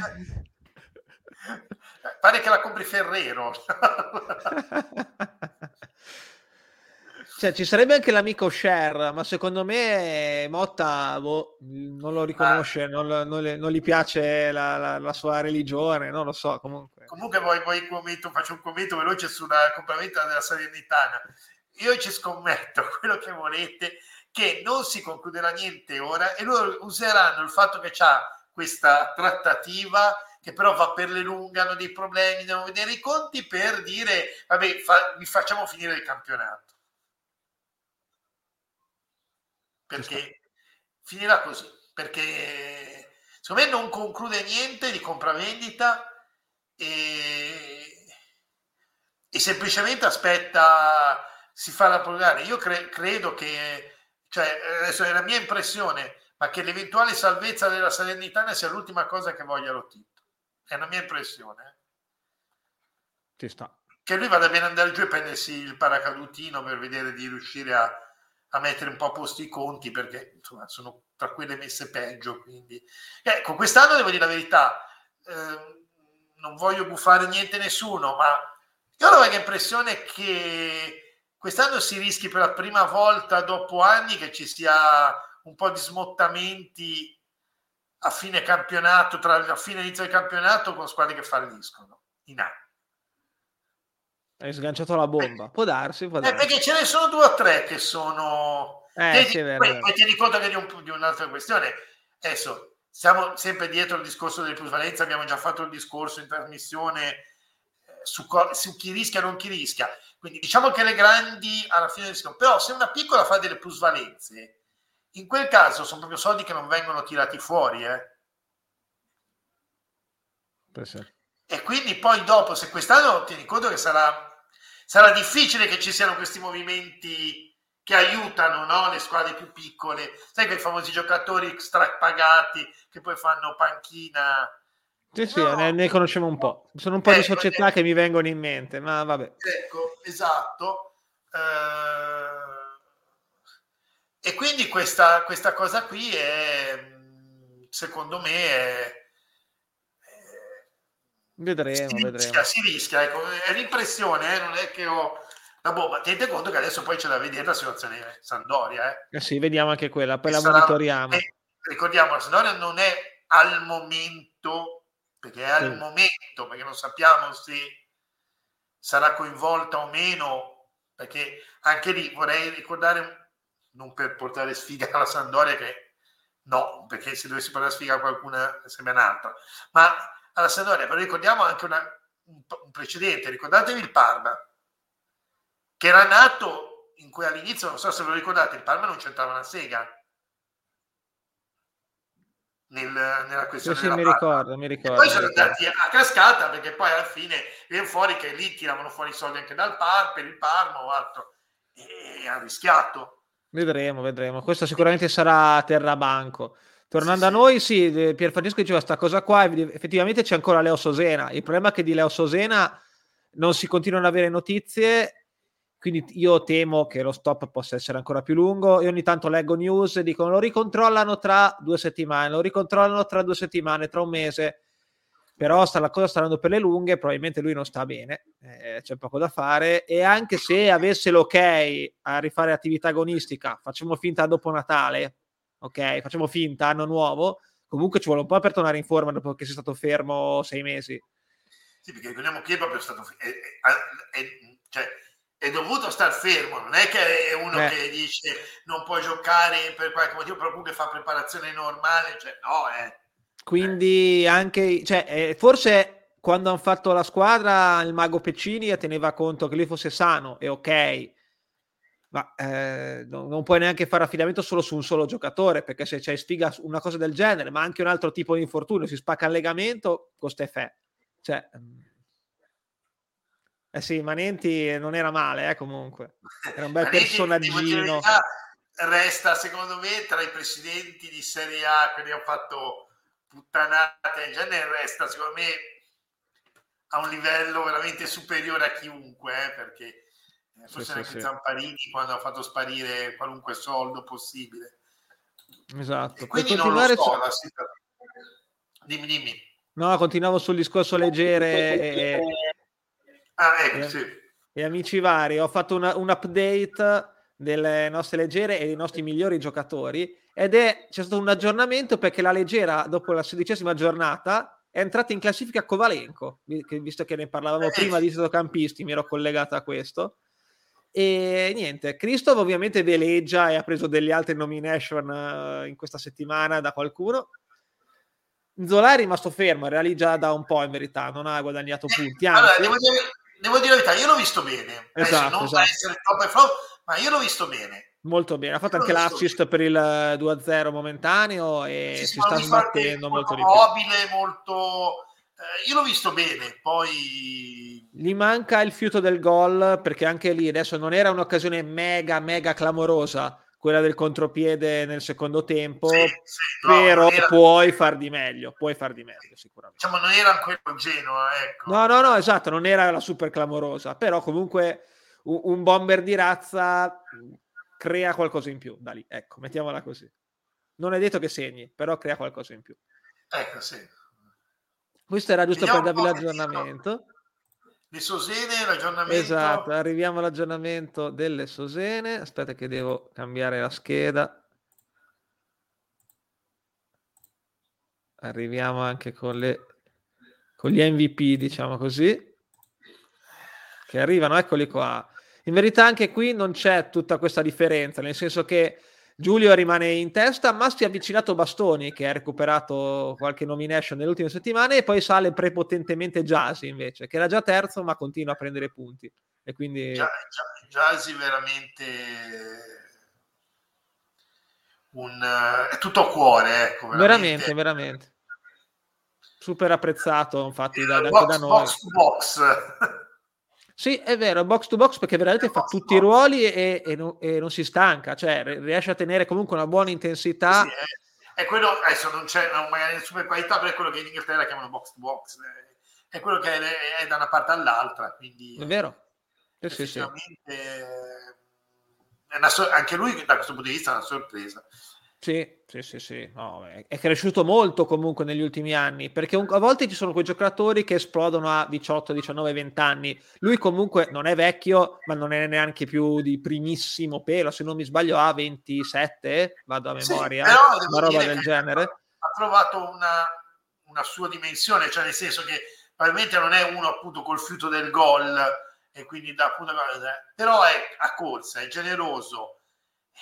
Pare che la compri Ferrero. <laughs> Cioè, ci sarebbe anche l'amico Share, ma secondo me Motta boh, non lo riconosce, ah. non, non, non, gli piace la, la, la, sua religione, non lo so. Comunque, comunque voi, voi commento, faccio un commento veloce sulla compravendita della Salernitana. Io ci scommetto <laughs> quello che volete, che non si concluderà niente ora e loro useranno il fatto che c'è questa trattativa che però va per le lunghe, hanno dei problemi, devono vedere i conti per dire, vabbè, fa, vi facciamo finire il campionato perché finirà così, perché secondo me non conclude niente di compravendita e, e semplicemente aspetta, si fa la prorogare. Io cre- credo che, cioè, adesso è la mia impressione, ma che l'eventuale salvezza della Salernitana sia l'ultima cosa che voglia Lottito. È una mia impressione. Eh. Ci sta. Che lui vada bene andare giù e prendersi il paracadutino per vedere di riuscire a, a mettere un po' a posto i conti perché insomma, sono tra quelle messe peggio. Quindi, ecco, quest'anno devo dire la verità, eh, non voglio buffare niente nessuno, ma io ho la impressione che quest'anno si rischi per la prima volta dopo anni che ci sia un po' di smottamenti a fine campionato, tra la fine e inizio del campionato con squadre che falliscono in A. Hai sganciato la bomba. Può darsi, può darsi. Eh, perché ce ne sono due o tre che sono... Eh, sì, vero, poi, poi tieni conto che di, un, di un'altra questione. Adesso, siamo sempre dietro il discorso delle plusvalenze, abbiamo già fatto il discorso in trasmissione eh, su, su, chi rischia e non chi rischia. Quindi diciamo che le grandi alla fine rischiano. Però se una piccola fa delle plusvalenze, in quel caso sono proprio soldi che non vengono tirati fuori. Eh. E quindi poi dopo, se quest'anno tieni conto che sarà sarà difficile che ci siano questi movimenti che aiutano no? le squadre più piccole, sai quei famosi giocatori strapagati che poi fanno panchina. Sì, sì, no. ne, ne, conosciamo un po'. Sono un po' ecco, di società eh, che mi vengono in mente, ma vabbè. Ecco, esatto. Uh, e quindi questa, questa cosa qui è, secondo me, è, Vedremo, si vedremo. Rischia, si rischia, ecco, è l'impressione, eh, non è che ho la bomba. Tenete conto che adesso poi c'è da vedere la situazione Sandoria. Eh. eh sì, vediamo anche quella, poi e la sarà, monitoriamo. Eh, ricordiamo, la Sandoria non è al momento, perché è al sì. momento, perché non sappiamo se sarà coinvolta o meno, perché anche lì vorrei ricordare, non per portare sfiga alla Sandoria, che no, perché se dovessi portare sfiga a qualcuna sembra un'altra, ma alla Sampdoria, però ricordiamo anche una, un, un, precedente, ricordatevi il Parma, che era nato in cui all'inizio, non so se lo ricordate, il Parma non c'entrava una sega. Nel, nella questione sì, sì, mi ricordo, mi ricordo. E poi sono andati a cascata perché poi alla fine viene fuori che lì tiravano fuori i soldi anche dal Parma, per il Parma o altro e ha rischiato. Vedremo, vedremo. Questo sicuramente sarà terrabanco. Tornando sì, a noi, sì, eh, Pier Francesco diceva questa cosa qua, effettivamente c'è ancora Leo Sosena. Il problema è che di Leo Sosena non si continuano ad avere notizie, quindi io temo che lo stop possa essere ancora più lungo. Io ogni tanto leggo news e dicono lo ricontrollano tra due settimane, lo ricontrollano tra due settimane, tra un mese. Però sta, la cosa sta andando per le lunghe, probabilmente lui non sta bene, eh, c'è poco da fare. E anche se avesse l'ok a rifare attività agonistica, facciamo finta dopo Natale, ok? Facciamo finta, anno nuovo, comunque ci vuole un po' per tornare in forma dopo che sei stato fermo sei mesi. Sì, perché ricordiamo che è proprio stato... È, è, è, cioè, è dovuto star fermo, non è che è uno eh. che dice non può giocare per qualche motivo, però comunque fa preparazione normale, cioè no, eh. Quindi anche, cioè, eh, forse quando hanno fatto la squadra il mago Peccini teneva conto che lui fosse sano e ok, ma eh, non, non, puoi neanche fare affidamento solo su un solo giocatore, perché se c'è sfiga una cosa del genere, ma anche un altro tipo di infortunio, si spacca il legamento, costa fe. Cioè, mm. Eh sì, Manenti non era male, eh, comunque. Era un bel Manenti, personaggino. Resta, secondo me, tra i presidenti di Serie A che ne hanno fatto puttanate in genere, resta, secondo me, a un livello veramente superiore a chiunque, eh, perché eh, forse sì, anche sì, Zamparini quando ha fatto sparire qualunque soldo possibile. Esatto. E quindi non lo so, situazione... Dimmi, dimmi. No, continuavo sul discorso leggere e, ah, ecco, e, sì. e amici vari. Ho fatto una, un update delle nostre leggere e dei nostri migliori giocatori ed è c'è stato un aggiornamento perché la leggera dopo la sedicesima giornata è entrata in classifica Kovalenko visto che ne parlavamo eh. prima di centrocampisti mi ero collegato a questo e niente Kristov ovviamente veleggia e ha preso delle altre nomination uh, in questa settimana da qualcuno Zola è rimasto fermo, era lì già da un po' in verità, non ha guadagnato punti. Anzi. Allora, devo dire, devo dire la verità, io l'ho visto bene. Esatto, non esatto. essere top e flop, ma io l'ho visto bene. Molto bene, ha fatto io anche l'assist per il 2-0 momentaneo e sì, si sta sbattendo molto di più. Mobile, molto... Eh, io l'ho visto bene, poi... Gli manca il fiuto del gol perché anche lì adesso non era un'occasione mega, mega clamorosa, quella del contropiede nel secondo tempo, sì, sì, però era... puoi far di meglio, puoi far di meglio sicuramente. Diciamo non era ancora Genoa, ecco. No, no, no, esatto, non era la super clamorosa, però comunque un, un bomber di razza crea qualcosa in più da lì, ecco, mettiamola così. Non è detto che segni, però crea qualcosa in più. Ecco, sì. Questo era giusto Vediamo per darvi l'aggiornamento. Le Sosene, l'aggiornamento. Esatto, arriviamo all'aggiornamento delle Sosene. Aspetta che devo cambiare la scheda. Arriviamo anche con, le, con gli MVP, diciamo così, che arrivano, eccoli qua. In verità anche qui non c'è tutta questa differenza, nel senso che Giulio rimane in testa, ma si è avvicinato Bastoni, che ha recuperato qualche nomination nelle ultime settimane, e poi sale prepotentemente Jasi invece, che era già terzo, ma continua a prendere punti. E quindi... Jasi veramente un è tutto a cuore, ecco, veramente. veramente, veramente. Super apprezzato, infatti, da, box, da noi. Box box. Sì, è vero, box to box perché veramente fa tutti i ruoli e, e, non, e, non, si stanca, cioè riesce a tenere comunque una buona intensità. Sì, è, è, quello, adesso non c'è non magari super qualità, però è quello che in Inghilterra chiamano box to box, è quello che è, è da una parte all'altra, quindi... È vero. Sì, sì, sì. anche lui da questo punto di vista è una sorpresa. Sì, sì, sì, sì. No, è cresciuto molto comunque negli ultimi anni, perché un, a volte ci sono quei giocatori che esplodono a 18, 19, 20 anni. Lui comunque non è vecchio, ma non è neanche più di primissimo pelo, se non mi sbaglio ha 27, vado a memoria, sì, una roba del genere. Ha trovato una, una sua dimensione, cioè nel senso che probabilmente non è uno appunto col fiuto del gol e quindi da appunto però è a corsa, è generoso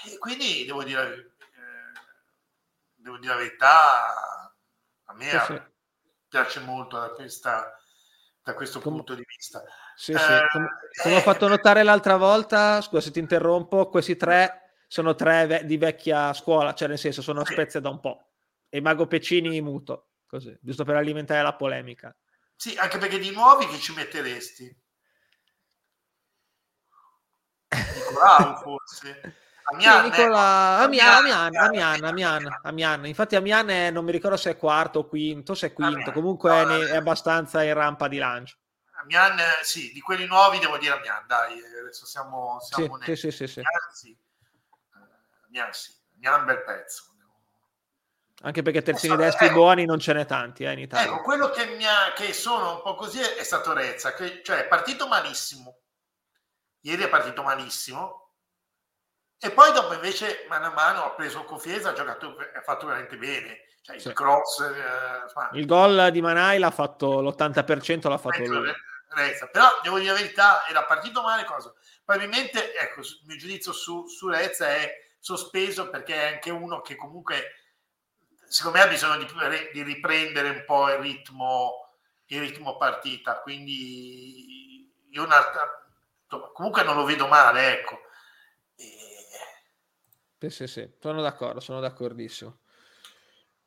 e quindi devo dire devo dire la verità, a me sì, sì. piace molto da, questa, da questo Com- punto di vista. Sì, eh, sì. Come, come eh, ho fatto notare l'altra volta, scusa se ti interrompo, questi tre sono tre ve- di vecchia scuola, cioè nel senso sono sì. Spezia da un po'. E Mago Peccini muto, così, giusto per alimentare la polemica. Sì, anche perché di nuovi che ci metteresti? <laughs> Nicolau forse. Amian, Nicola, Amian, Amian, Amian, Amian, Amian, Infatti Amian è, non mi ricordo se è quarto o quinto, se è quinto, Amian. comunque no, è, è, abbastanza in rampa di lancio. Amian, sì, di quelli nuovi devo dire Amian, dai, adesso siamo, siamo sì, sì, sì, sì, Amian, sì. Amian, sì. Amian, bel pezzo. Anche perché terzini so, destri eh, buoni non ce n'è tanti eh, in Italia. Ecco, quello che, mi ha, che sono un po' così è stato Rezza, che cioè è partito malissimo. Ieri è partito malissimo, e poi dopo invece mano a mano ha preso confidenza, ha giocato, ha fatto veramente bene. Cioè, sì. il cross, eh, il gol di Manai l'ha fatto l'80% l'ha fatto lui. Rezza. Però devo dire la verità, era partito male cosa. Probabilmente, ecco, il mio giudizio su, su Rezza è sospeso perché è anche uno che comunque secondo me ha bisogno di, di riprendere un po' il ritmo, il ritmo partita. Quindi io una, comunque non lo vedo male, ecco. Sì, sì, sì, sono d'accordo, sono d'accordissimo.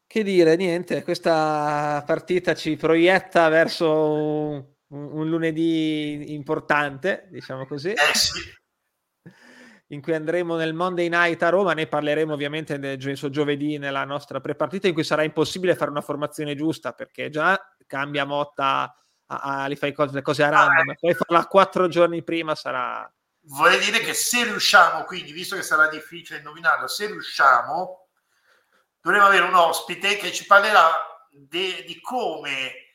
Che dire, niente, questa partita ci proietta verso un, un lunedì importante, diciamo così. Eh. <laughs> In cui andremo nel Monday Night a Roma, ne parleremo ovviamente nel giovedì nella nostra prepartita, in cui sarà impossibile fare una formazione giusta perché già cambia Motta a, a li fai cose, cose a random, ah, poi farla quattro giorni prima sarà... Vorrei dire che se riusciamo, quindi, visto che sarà difficile indovinarlo, se riusciamo, dovremo avere un ospite che ci parlerà de, di come eh,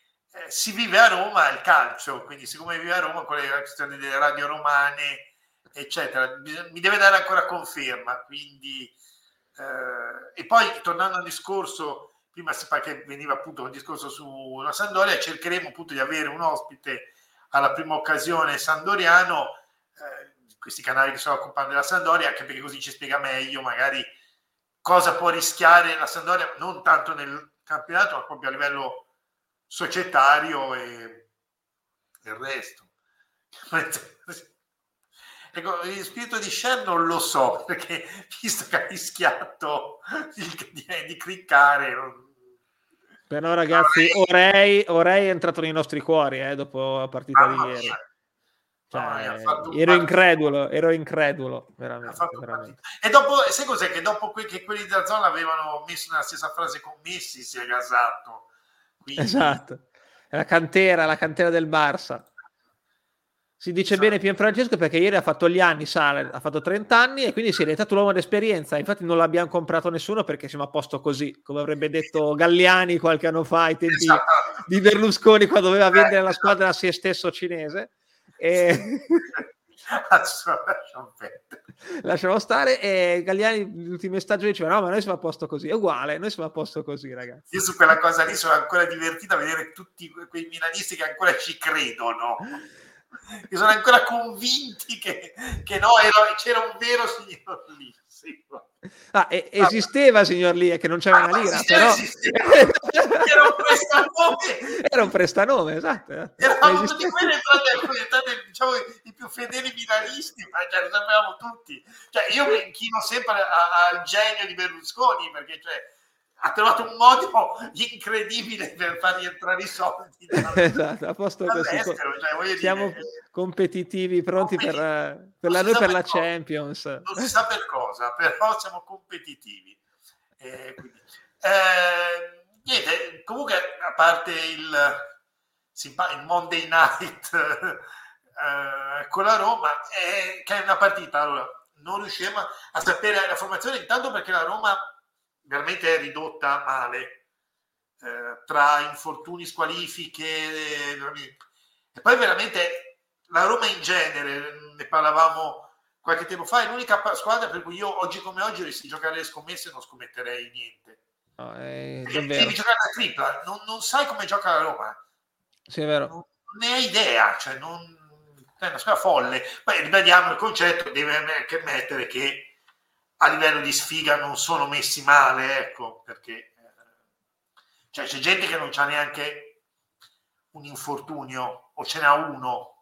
si vive a Roma il calcio, quindi siccome vive a Roma con le questioni delle radio romane, eccetera, mi deve dare ancora conferma, quindi... Eh, e poi tornando al discorso prima si fa che veniva appunto un discorso sulla Sandoria, cercheremo appunto di avere un ospite alla prima occasione sandoriano, questi canali che si occupano della Sandoria, anche perché così ci spiega meglio magari cosa può rischiare la Sandoria, non tanto nel campionato, ma proprio a livello societario e il resto. <laughs> Ecco, il spirito di Cher non lo so, perché visto che ha rischiato di, di cliccare... Però ragazzi, Orei, Orei è entrato nei nostri cuori eh, dopo la partita di ieri. Cioè, no, ero incredulo, ero incredulo, veramente, veramente. E dopo, sai cos'è? Che dopo que- che quelli della zona avevano messo nella stessa frase con Messi si è gasato. Quindi... Esatto, la cantera, la cantera del Barça. Si dice esatto. bene Pier Francesco perché ieri ha fatto gli anni, sa, ha fatto 30 anni e quindi si è diventato l'uomo d'esperienza. Infatti non l'abbiamo comprato nessuno perché siamo a posto così, come avrebbe detto <laughs> Galliani qualche anno fa ai tempi esatto. di Berlusconi quando doveva vendere la squadra a se stesso cinese. E... <laughs> Lasciamo stare e Galliani l'ultime stagioni diceva no ma noi siamo a posto così, è uguale, noi siamo a posto così ragazzi. Io su quella cosa lì sono ancora divertito a vedere tutti quei milanisti che ancora ci credono <laughs> che sono ancora convinti che, che no, era, c'era un vero signor lì. Sì. Ah, e, esisteva signor Lee che non c'era ah, una lira, però era un prestanome. <laughs> Era un prestanome, esatto. Eravamo tutti quelli entrati, diciamo, i più fedeli milanisti, ma cioè, lo sapevamo tutti. Cioè, io mi inchino sempre al genio di Berlusconi, perché cioè, ha trovato un modo incredibile per far rientrare i soldi <laughs> esatto, a posto così. Cioè, siamo dire, competitivi, pronti competitivi. per, per la, noi per la Champions. Non si sa per cosa, però siamo competitivi. Eh, eh, niente, comunque, a parte il, il Monday Night <laughs> eh, con la Roma, che è una partita, allora, non riusciamo a sapere la formazione, intanto perché la Roma veramente è ridotta male eh, tra infortuni, squalifiche e poi veramente la Roma in genere, ne parlavamo qualche tempo fa, è l'unica squadra per cui io oggi come oggi dovessi giocare le scommesse non scommetterei niente. No, è devi giocare la tripla, non, non, sai come gioca la Roma. Sì, è vero. Non, non ne hai idea, cioè non, è una squadra folle. Poi ribadiamo il concetto, deve anche ammettere che a livello di sfiga non sono messi male, ecco, perché eh, cioè, c'è gente che non c'ha neanche un infortunio o ce n'ha uno,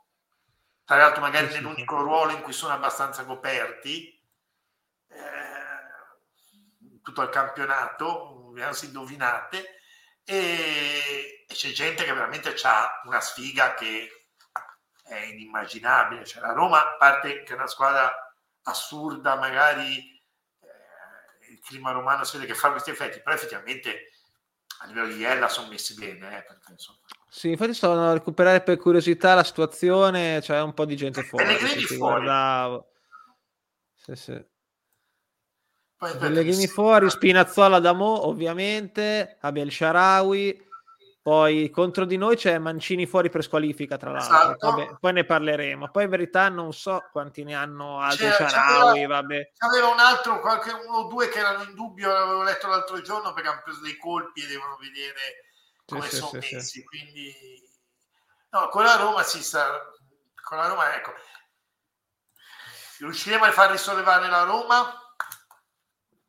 tra l'altro magari sì, nell'unico sì. ruolo in cui sono abbastanza coperti, eh, tutto il campionato, anzi indovinate, e, e c'è gente che veramente ha una sfiga che è inimmaginabile. Cioè, la Roma, a parte che è una squadra assurda, magari clima romano si vede che fa questi effetti, però effettivamente a livello di Ella sono messi bene. Eh, perché, insomma. Sì, infatti stavano a recuperare per curiosità la situazione, c'è cioè un po' di gente fuori. Pellegrini fuori. Guardavo. Sì, sì. Pellegrini fuori, Spinazzola da Mo, ovviamente, Abel Sharawi, poi contro di noi c'è Mancini fuori per squalifica, tra l'altro. Esatto. Vabbè, poi ne parleremo. Poi in verità non so quanti ne hanno altri Sharawi, vabbè. C'aveva un altro, qualche uno o due che erano in dubbio, l'avevo letto l'altro giorno perché hanno preso dei colpi e devono vedere come sì, sono sì, messi. Sì. Quindi no, con la Roma si sta con la Roma, ecco. Riusciremo a far risollevare la Roma?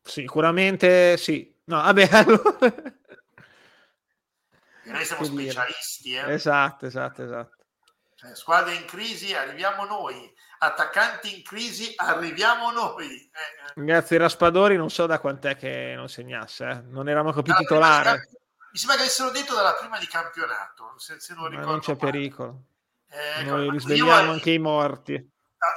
Sicuramente sì. No, vabbè, <laughs> allora noi siamo specialisti. Eh? Esatto, esatto, esatto. Cioè, squadre in crisi, arriviamo noi. Attaccanti in crisi, arriviamo noi. Eh, eh. Grazie Raspadori, non so da quant'è che non segnasse. Eh. Non eravamo più titolare. Mi sembra che avessero detto dalla prima di campionato, se, se non ricordo. non c'è male. pericolo. Eh, noi risvegliamo anche i morti.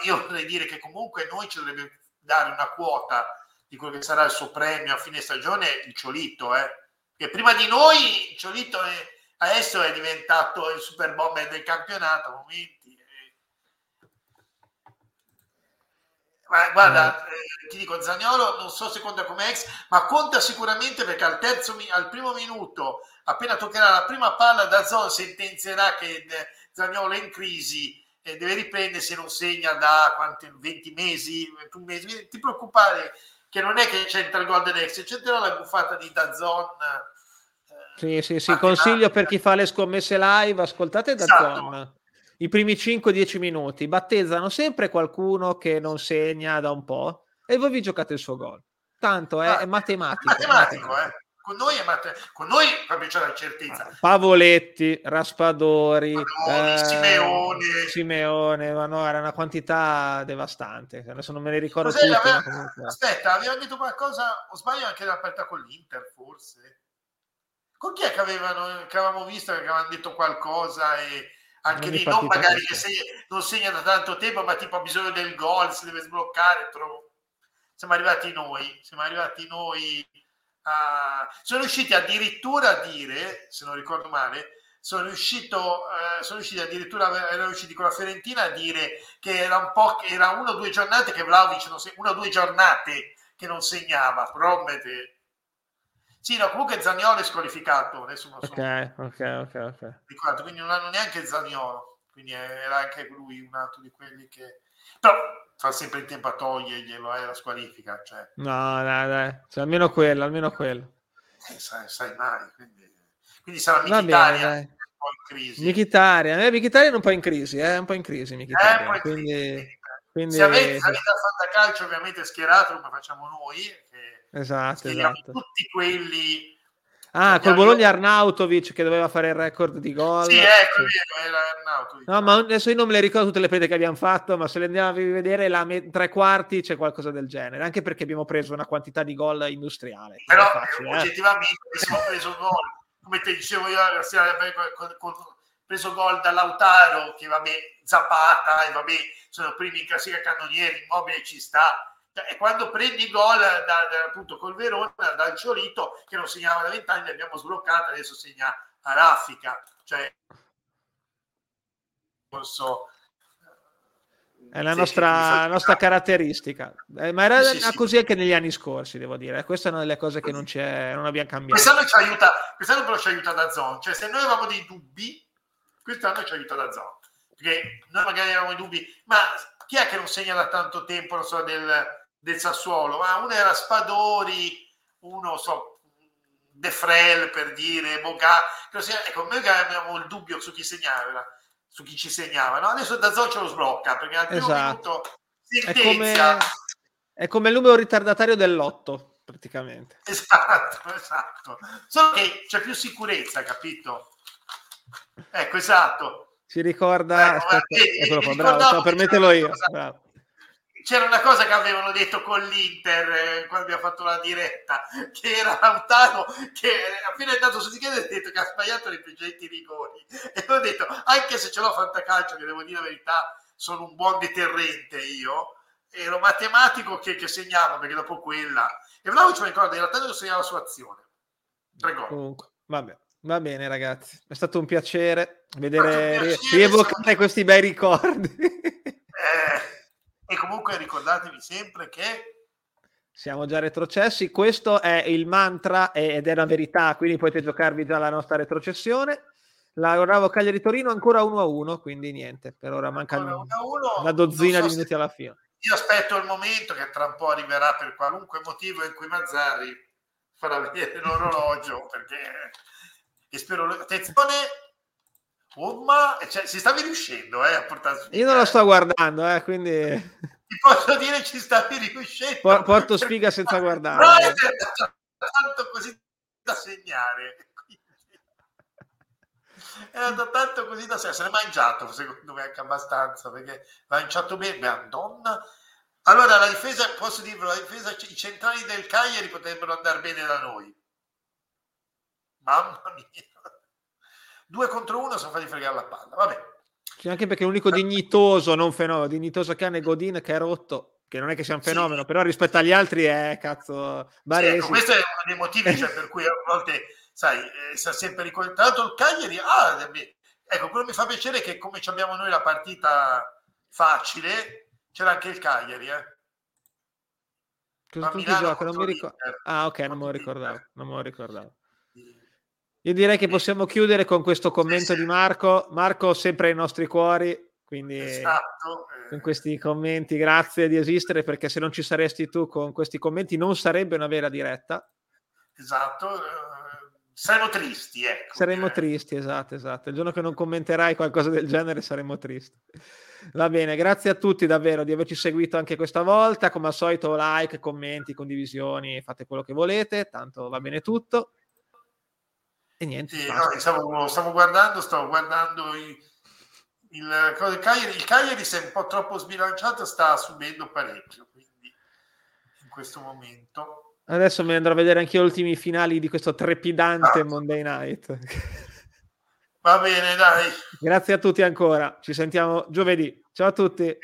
Io vorrei dire che comunque noi ci dovrebbe dare una quota di quello che sarà il suo premio a fine stagione il Ciolito, eh che prima di noi Ciolito è, adesso è diventato il super bomber del campionato a momenti. Ma guarda, eh, ti dico, Zagnolo non so se conta come ex, ma conta sicuramente perché al, terzo, al primo minuto, appena toccherà la prima palla, da Zon sentenzierà che Zagnolo è in crisi e deve riprendere se non segna da quanti, 20 mesi, 21 mesi. Ti preoccupare che non è che c'entra il Golden X, c'entrerà la buffata di Dazon. Eh, sì, sì, sì, consiglio per chi fa le scommesse live, ascoltate Dazon. Esatto. I primi 5-10 minuti battezzano sempre qualcuno che non segna da un po' e voi vi giocate il suo gol. Tanto è, ah, è matematico. È matematico, matematico. Eh con noi, con noi proprio c'è la certezza. Pavoletti, Raspadori, Padori, eh, Simeone. Simeone, ma no, era una quantità devastante. Adesso non me ne ricordo Cos'è, tutte, aveva, Aspetta, aveva detto qualcosa, o sbaglio anche l'aperta con l'Inter, forse? Con chi è che, avevano, che avevamo visto che avevano detto qualcosa e anche lì non magari che se, non segna da tanto tempo, ma tipo ha bisogno del gol, si deve sbloccare. Trovo. Siamo arrivati noi, siamo arrivati noi Uh, sono riusciti addirittura a dire, se non ricordo male, sono riuscito, uh, sono riusciti addirittura erano riusciti con la Fiorentina a dire che era un po' che era una o due giornate che Vlaovic non se, una o due giornate che non segnava, promette. Sì, no, comunque Zagnolo è squalificato, adesso non so. Ok, ok, ok, ok. Ricordo, quindi non hanno neanche Zagnolo, quindi era anche lui un altro di quelli che però fa sempre in tempo a toglierglielo, eh, la squalifica. Cioè. No, dai, dai, cioè, almeno quello, almeno quello. Eh, sai, sai, mai, quindi, quindi sarà Michitaria un po' in crisi. Michitaria, eh, Michitaria è un po' in crisi, è eh, un po' in crisi Michitaria, eh, quindi... crisi. Quindi... Se avete salita a calcio ovviamente schierato come facciamo noi, esatto, esatto. tutti quelli Ah, col Bologna Arnautovic che doveva fare il record di gol. Sì, ecco, era Arnautovic. No, ma adesso io non me le ricordo tutte le prese che abbiamo fatto, ma se le andiamo a vedere la me- tre quarti c'è qualcosa del genere, anche perché abbiamo preso una quantità di gol industriale. Però facile, eh. oggettivamente eh. abbiamo preso gol, come ti dicevo io, abbiamo preso gol da Lautaro, che vabbè, Zapata, e vabbè, sono primi in classifica cannonieri, immobile ci sta, e quando prendi gol da, da, appunto col Verona dal Ciolito che non segnava da vent'anni abbiamo sbloccato adesso segna a raffica. Cioè so, è la nostra, la nostra caratteristica, eh, ma era sì, sì, così anche negli anni scorsi, devo dire. Questa è una delle cose che non, c'è, non abbiamo cambiato. Quest'anno ci aiuta, quest'anno però ci aiuta da Zone, cioè se noi avevamo dei dubbi, quest'anno ci aiuta da Zone, perché noi magari avevamo i dubbi, ma chi è che non segna da tanto tempo, non so, del, del Sassuolo, ma uno era Spadori, uno so, De Frel per dire, Boga, ecco, noi avevamo il dubbio su chi segnava, su chi ci segnava, no? adesso da ce lo sblocca perché al primo esatto. minuto è come, è come il numero ritardatario dell'otto praticamente. <laughs> Esatto, esatto. Solo che c'è più sicurezza, capito? Ecco, esatto. Si ricorda, ecco, aspetta, eccolo qua, bravo, permetelo io. Bravo c'era una cosa che avevano detto con l'Inter eh, quando abbiamo fatto la diretta, che era Lautaro che appena è andato su di chiede ha detto che ha sbagliato i precedenti rigori. E ho detto anche se ce l'ho fantacalcio che devo dire la verità sono un buon deterrente io ero matematico che, che segnava perché dopo quella e Vlaovic mi ricordo in realtà non segnava su azione. Tre gol. Comunque vabbè Va bene, ragazzi, è stato un piacere vedere, un piacere, rievocare sono... questi bei ricordi. Eh, e comunque ricordatevi sempre che siamo già retrocessi. Questo è il mantra ed è una verità, quindi potete giocarvi già la nostra retrocessione. La Bravo Cagliari Torino ancora 1-1, quindi niente, per ora manca una dozzina so di minuti alla fine. Io aspetto il momento che tra un po' arriverà per qualunque motivo in cui Mazzarri farà vedere l'orologio perché e spero attenzione Oh, ma cioè, si stavi riuscendo eh, a portare Io non lo sto guardando, eh, quindi... Ti posso dire ci stavi riuscendo. Por- porto sfiga senza guardare. No, è tanto così da segnare. È andato tanto così da segnare. Se l'è mangiato, secondo me, anche abbastanza, perché l'ha lanciato bene. Madonna. Allora, la difesa, posso dirvelo, la difesa, i centrali del Cagliari potrebbero andare bene da noi. Mamma mia due contro uno sono fatti fregare la palla. Vabbè. Sì, anche perché l'unico dignitoso, non fenomeno, dignitoso cane Godin che è rotto. che non è che sia un fenomeno, sì. però rispetto agli altri è cazzo. Sì, ecco, questo è uno dei motivi cioè, per cui a volte, sai, eh, sta sempre ricordato il Cagliari, ah, ecco, quello mi fa piacere che come abbiamo noi la partita facile, c'era anche il Cagliari, eh. Cosa tu gioca? Non mi ricordo. Ah, ok, non me lo ricordavo. Non me lo ricordavo. Io direi che possiamo chiudere con questo commento di Marco. Marco, sempre ai nostri cuori. Quindi esatto. Eh. con questi commenti, grazie di esistere perché se non ci saresti tu con questi commenti non sarebbe una vera diretta. Esatto, eh, saremmo tristi. Ecco, saremmo direi. tristi, esatto, esatto. Il giorno che non commenterai qualcosa del genere saremmo tristi. Va bene, grazie a tutti davvero di averci seguito anche questa volta. Come al solito, like, commenti, condivisioni, fate quello che volete, tanto va bene tutto. E niente. Sì, no, stavo, stavo, guardando, stavo guardando i il, il, Cagliari, il Cagliari se è un po' troppo sbilanciato sta subendo parecchio quindi in questo momento. Adesso mi andrò a vedere anche gli ultimi finali di questo trepidante ah. Monday Night. Va bene dai. Grazie a tutti ancora. Ci sentiamo giovedì. Ciao a tutti